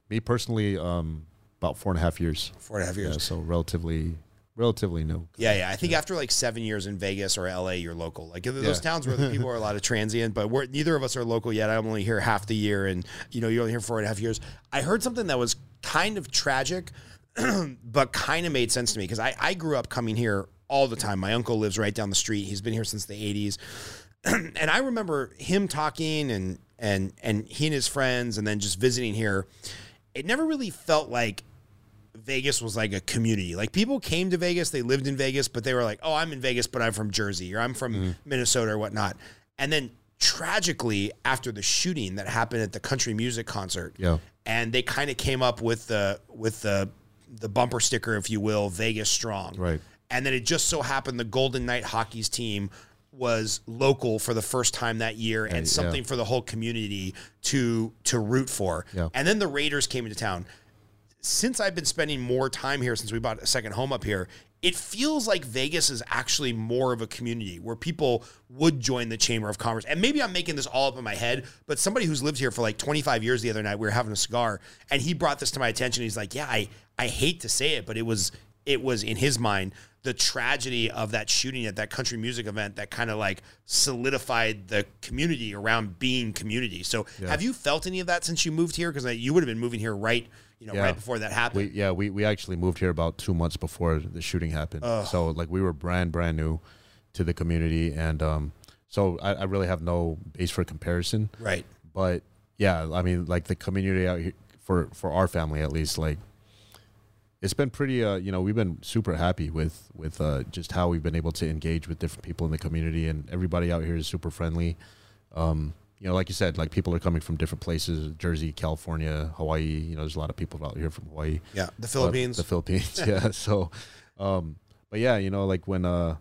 me personally um about four and a half years Four and a half years. yeah years. so relatively relatively new Yeah, yeah. I think after like seven years in Vegas or LA, you're local. Like those Yeah. towns where the people are a lot of transient, but we're neither of us are local yet. I'm only here half the year, and you know you're only here four and a half years. I heard something that was kind of tragic, but kind of made sense to me because I, I grew up coming here all the time. My uncle lives right down the street. He's been here since the 80s. and I remember him talking and and and he and his friends and then just visiting here. It never really felt like Vegas was like a community. Like people came to Vegas, they lived in Vegas, but they were like, "Oh, I'm in Vegas, but I'm from Jersey or I'm from mm-hmm. Minnesota or whatnot." And then tragically, after the shooting that happened at the country music concert, Yeah. and they kind of came up with the with the the bumper sticker, if you will, Vegas strong, Right. And then it just so happened the Golden Knight hockey's team was local for the first time that year and yeah. something for the whole community to to root for. Yeah. And then the Raiders came into town since I've been spending more time here since we bought a second home up here, it feels like Vegas is actually more of a community where people would join the Chamber of Commerce. And maybe I'm making this all up in my head, but somebody who's lived here for like 25 years the other night, we were having a cigar and he brought this to my attention. He's like, "Yeah, I I hate to say it, but it was it was in his mind the tragedy of that shooting at that country music event that kind of like solidified the community around being community. So, have you felt any of that since you moved here? Because you would have been moving here right, you know, Yeah. right before that happened. We, yeah, we, we actually moved here about two months before the shooting happened. So like we were brand brand new to the community, and um, so I, I really have no base for comparison. right. But yeah, I mean, like the community out here for for our family at least, like it's been pretty. Uh, you know, we've been super happy with with uh, just how we've been able to engage with different people in the community, and everybody out here is super friendly. Um, you know, like you said, like people are coming from different places: Jersey, California, Hawaii. You know, there's a lot of people out here from Hawaii. Yeah. The Uh, Philippines. the Philippines. yeah. So, um, but yeah, you know, like when, uh,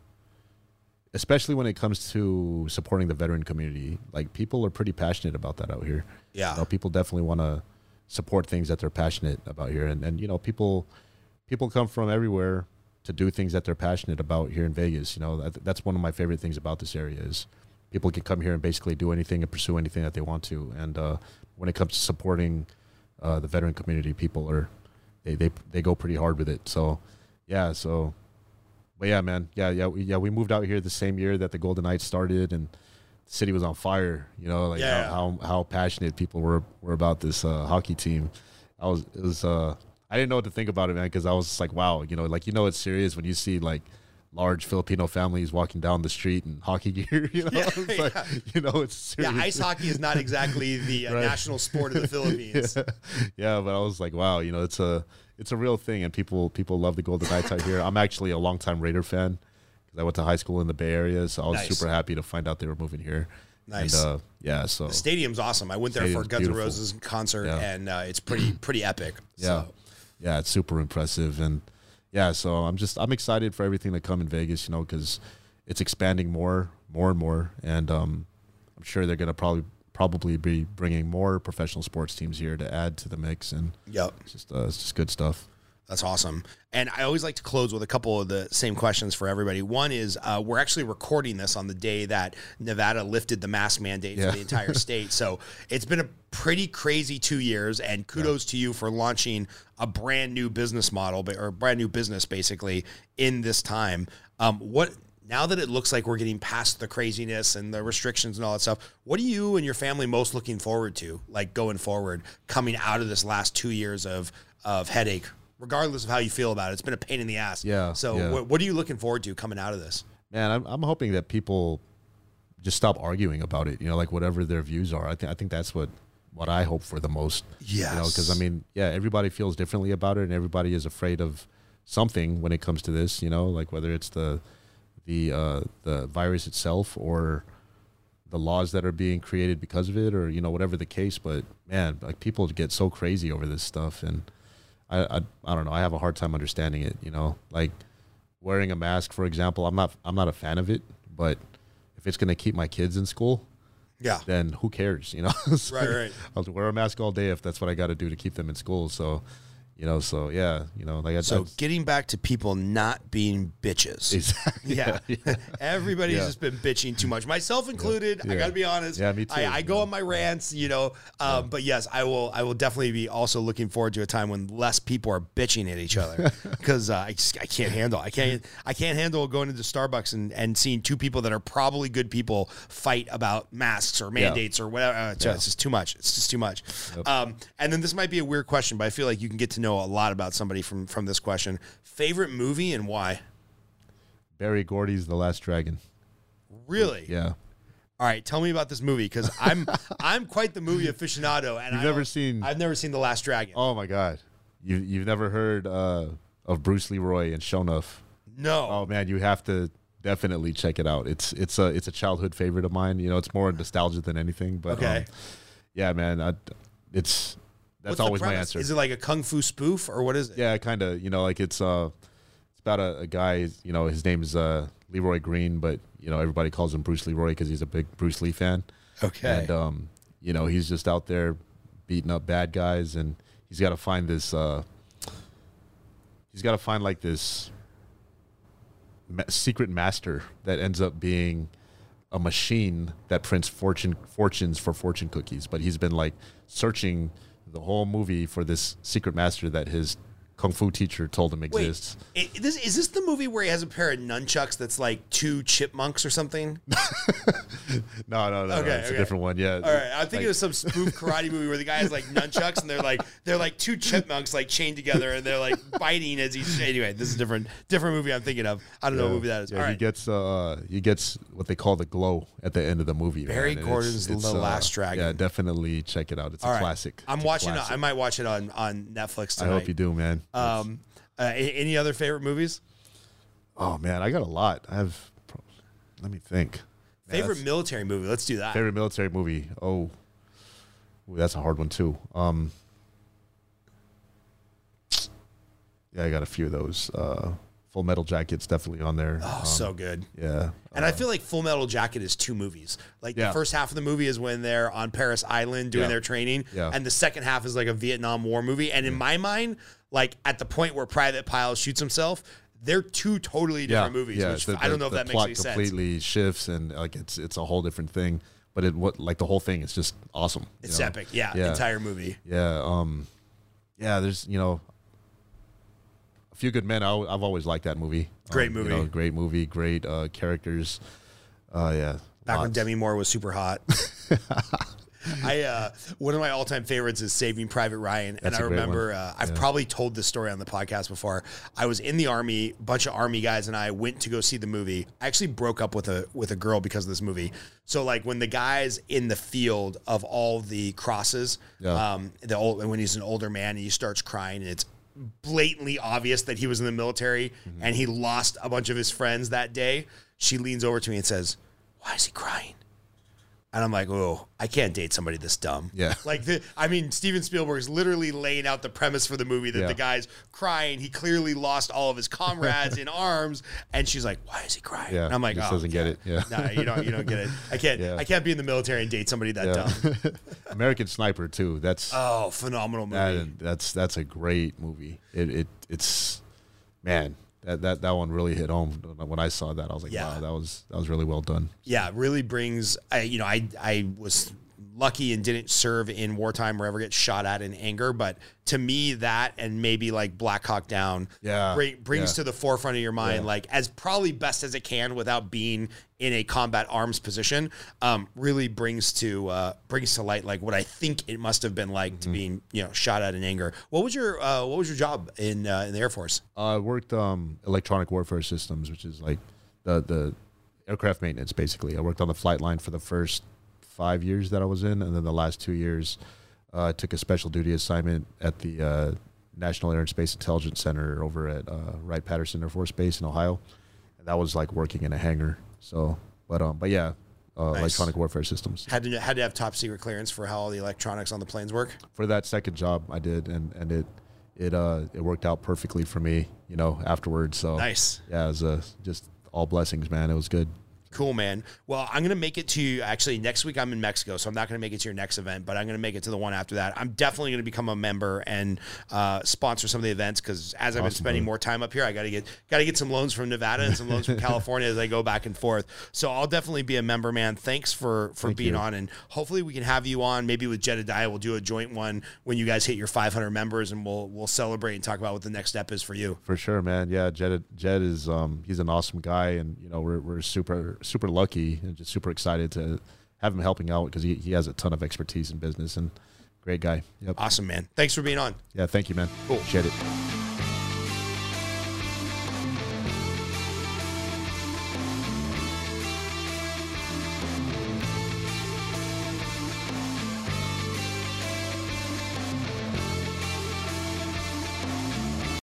especially when it comes to supporting the veteran community, like people are pretty passionate about that out here. Yeah. You know, people definitely want to support things that they're passionate about here, and and you know, people, people come from everywhere, to do things that they're passionate about here in Vegas. You know, that, that's one of my favorite things about this area is people can come here and basically do anything and pursue anything that they want to. And uh, when it comes to supporting uh, the veteran community, people are they, they they go pretty hard with it. So yeah, so but yeah, man, yeah, yeah, we, yeah. We moved out here the same year that the Golden Knights started, and the city was on fire. You know, like Yeah. how, how how passionate people were were about this uh, hockey team. I was it was uh I didn't know what to think about it, man, because I was like, wow, you know, like you know, it's serious when you see like large Filipino families walking down the street in hockey gear. You know, Yeah, it's like, you know, it's serious. Yeah, ice hockey is not exactly the uh, Right. national sport of the Philippines. yeah. yeah, but I was like, wow, you know, it's a it's a real thing, and people people love the Golden Knights out here. I'm actually a longtime Raider fan because I went to high school in the Bay Area, so I was Nice. super happy to find out they were moving here. Nice. And, uh, yeah, so The stadium's awesome. I went there for Guns N' Roses concert, Yeah. and uh, it's pretty pretty epic. yeah, So, yeah, it's super impressive, and yeah, so I'm just I'm excited for everything to come in Vegas, you know, because it's expanding more, more and more, and um, I'm sure they're gonna probably probably be bringing more professional sports teams here to add to the mix, and yep. it's just uh, it's just good stuff. That's awesome. And I always like to close with a couple of the same questions for everybody. One is uh, we're actually recording this on the day that Nevada lifted the mask mandate Yeah. for the entire state. So it's been a pretty crazy two years. And kudos to you for launching a brand new business model or a brand new business basically in this time. Um, what now that it looks like we're getting past the craziness and the restrictions and all that stuff, what are you and your family most looking forward to, like going forward, coming out of this last two years of of headache? Regardless of how you feel about it. It's been a pain in the ass. Yeah, So yeah. What, what are you looking forward to coming out of this? Man, I'm, I'm hoping that people just stop arguing about it. You know, like whatever their views are. I think I think that's what what I hope for the most. You know, because I mean, yeah, everybody feels differently about it, and everybody is afraid of something when it comes to this. You know, like whether it's the the uh, the virus itself or the laws that are being created because of it, or you know, whatever the case. But man, like people get so crazy over this stuff, and I I, I don't know. I have a hard time understanding it. You know, like wearing a mask, for example. I'm not I'm not a fan of it, but if it's gonna keep my kids in school, Yeah. then who cares? You know, So Right, right. I'll wear a mask all day if that's what I got to do to keep them in school. So, you know, so yeah, you know, like I So getting back to people not being bitches. exactly. Yeah. Everybody's Yeah. just been bitching too much, myself included. I Yeah. got to be honest. Yeah, me too. I, I go on my rants, you know. Um, But yes, I will. I will definitely be also looking forward to a time when less people are bitching at each other because uh, I just I can't handle. I can't. I can't handle going into Starbucks and, and seeing two people that are probably good people fight about masks or mandates or whatever. Uh, it's, Yeah. it's just too much. It's just too much. Um, and then this might be a weird question, but I feel like you can get to know a lot about somebody from from this question. Favorite movie and why? Berry Gordy's The Last Dragon. Really? Yeah, All right, tell me about this movie because I'm I'm quite the movie aficionado, and I've never seen- I've never seen the Last Dragon. Oh my God, you you've never heard uh, of Bruce Leroy and Sho'nuff? no, Oh man, you have to definitely check it out. It's it's a it's a childhood favorite of mine. You know, it's more nostalgia than anything. But Okay. um, yeah, man, I, it's that's What's always my answer. Is it like a kung fu spoof or what is it? Yeah, kind of. You know, like it's uh, it's about a, a guy. You know, his name is uh Leroy Green, but you know everybody calls him Bruce Leroy because he's a big Bruce Lee fan. Okay. And um, you know, he's just out there beating up bad guys, and he's got to find this. uh He's got to find like this ma- secret master that ends up being a machine that prints fortune fortunes for fortune cookies. But he's been like searching the whole movie for this secret master that his kung fu teacher told him Wait, exists. i- this, is this the movie where he has a pair of nunchucks that's like two chipmunks or something? No, no, no, Okay, no it's okay. a different one. Yeah. All right, I think Like- it was some spoof karate movie where the guy has like nunchucks and they're like they're like two chipmunks like chained together and they're like biting as he's anyway. This is a different different movie I'm thinking of. I don't know what movie that is. Yeah, All he gets uh he gets what they call the glow at the end of the movie. Berry man, Gordon's it's- The uh, Last Dragon. Yeah, definitely check it out. It's All a right. classic. I'm It's watching. Classic. I might watch it on on Netflix tonight. I hope you do, man. Um, uh, any other favorite movies? oh man, I got a lot. I have. Let me think. Man, Favorite military movie? Let's do that. favorite military movie. Oh, Ooh, that's a hard one too. Um, yeah, I got a few of those. Uh, Full Metal Jacket's definitely on there. Oh, Um, so good. yeah. And I feel like Full Metal Jacket is two movies. Like the first half of the movie is when they're on Parris Island doing Yeah. their training, Yeah. and the second half is like a Vietnam War movie. And in my mind, like at the point where Private Pyle shoots himself, they're two totally different movies. which the- I don't the- know if that makes plot any sense. completely shifts and like it's it's a whole different thing. But it what like the whole thing is just awesome. It's know? epic. Yeah, Yeah. entire movie. Yeah, um, yeah. There's you know few good men. I, have always liked that movie. Great Um, you movie. know, great movie. Great uh, characters. Uh, yeah. Back when. Demi Moore was super hot. I uh, one of my all time favorites is Saving Private Ryan, and That's I a great remember uh, I've probably told this story on the podcast before. I was in the army, a bunch of army guys, and I went to go see the movie. I actually broke up with a with a girl because of this movie. So like when the guys in the field of all the crosses, Yeah. um, the old when he's an older man and he starts crying, and it's blatantly obvious that he was in the military Mm-hmm. and he lost a bunch of his friends that day. She leans over to me and says, "Why is he crying?" And I'm like, oh, I can't date somebody this dumb. Yeah. Like, the, I mean, Steven Spielberg is literally laying out the premise for the movie that Yeah. the guy's crying. He clearly lost all of his comrades in arms. And she's like, why is he crying? Yeah, And I'm like, just oh, doesn't get it. Yeah. Nah, you don't, you don't get it. I can't, Yeah. I can't be in the military and date somebody that Yeah. dumb. American Sniper too. That's Oh, phenomenal movie. that, that's that's a great movie. It it it's man that that that one really hit home when I saw that. I was like, Yeah. wow, that was that was really well done. yeah, really brings. I, you know, I I was lucky and didn't serve in wartime or ever get shot at in anger, but to me, that and maybe like Black Hawk Down, Yeah, bring, brings yeah. to the forefront of your mind, Yeah. like as probably best as it can without being in a combat arms position. Um, really brings to uh, brings to light like what I think it must have been like Mm-hmm. to being you know shot at in anger. What was your uh, what was your job in uh, in the Air Force? I worked um, electronic warfare systems, which is like the the aircraft maintenance. Basically, I worked on the flight line for the first five years that I was in, and then the last two years, uh, I took a special duty assignment at the uh, National Air and Space Intelligence Center over at uh, Wright Patterson Air Force Base in Ohio, and that was like working in a hangar. So, but um, but yeah, uh, Nice. electronic warfare systems. Had to had to have top secret clearance for how all the electronics on the planes work. for that second job I did and and it it uh it worked out perfectly for me you know afterwards so Nice. yeah it was uh, just all blessings man it was good Cool, man. Well, I'm going to make it to you. actually next week. I'm in Mexico, so I'm not going to make it to your next event, but I'm going to make it to the one after that. I'm definitely going to become a member and uh, sponsor some of the events because as I've been spending more time up here, I got to get got to get some loans from Nevada and some loans from California as I go back and forth. So I'll definitely be a member, man. Thanks for for Thank being you. on, and hopefully we can have you on. Maybe with Jedediah, we'll do a joint one when you guys hit your 500 members, and we'll we'll celebrate and talk about what the next step is for you. for sure man yeah Jed Jed is um he's an awesome guy and you know we're we're super super lucky and just super excited to have him helping out because he, he has a ton of expertise in business and great guy yep Awesome, man. Thanks for being on. yeah thank you man Cool. appreciate it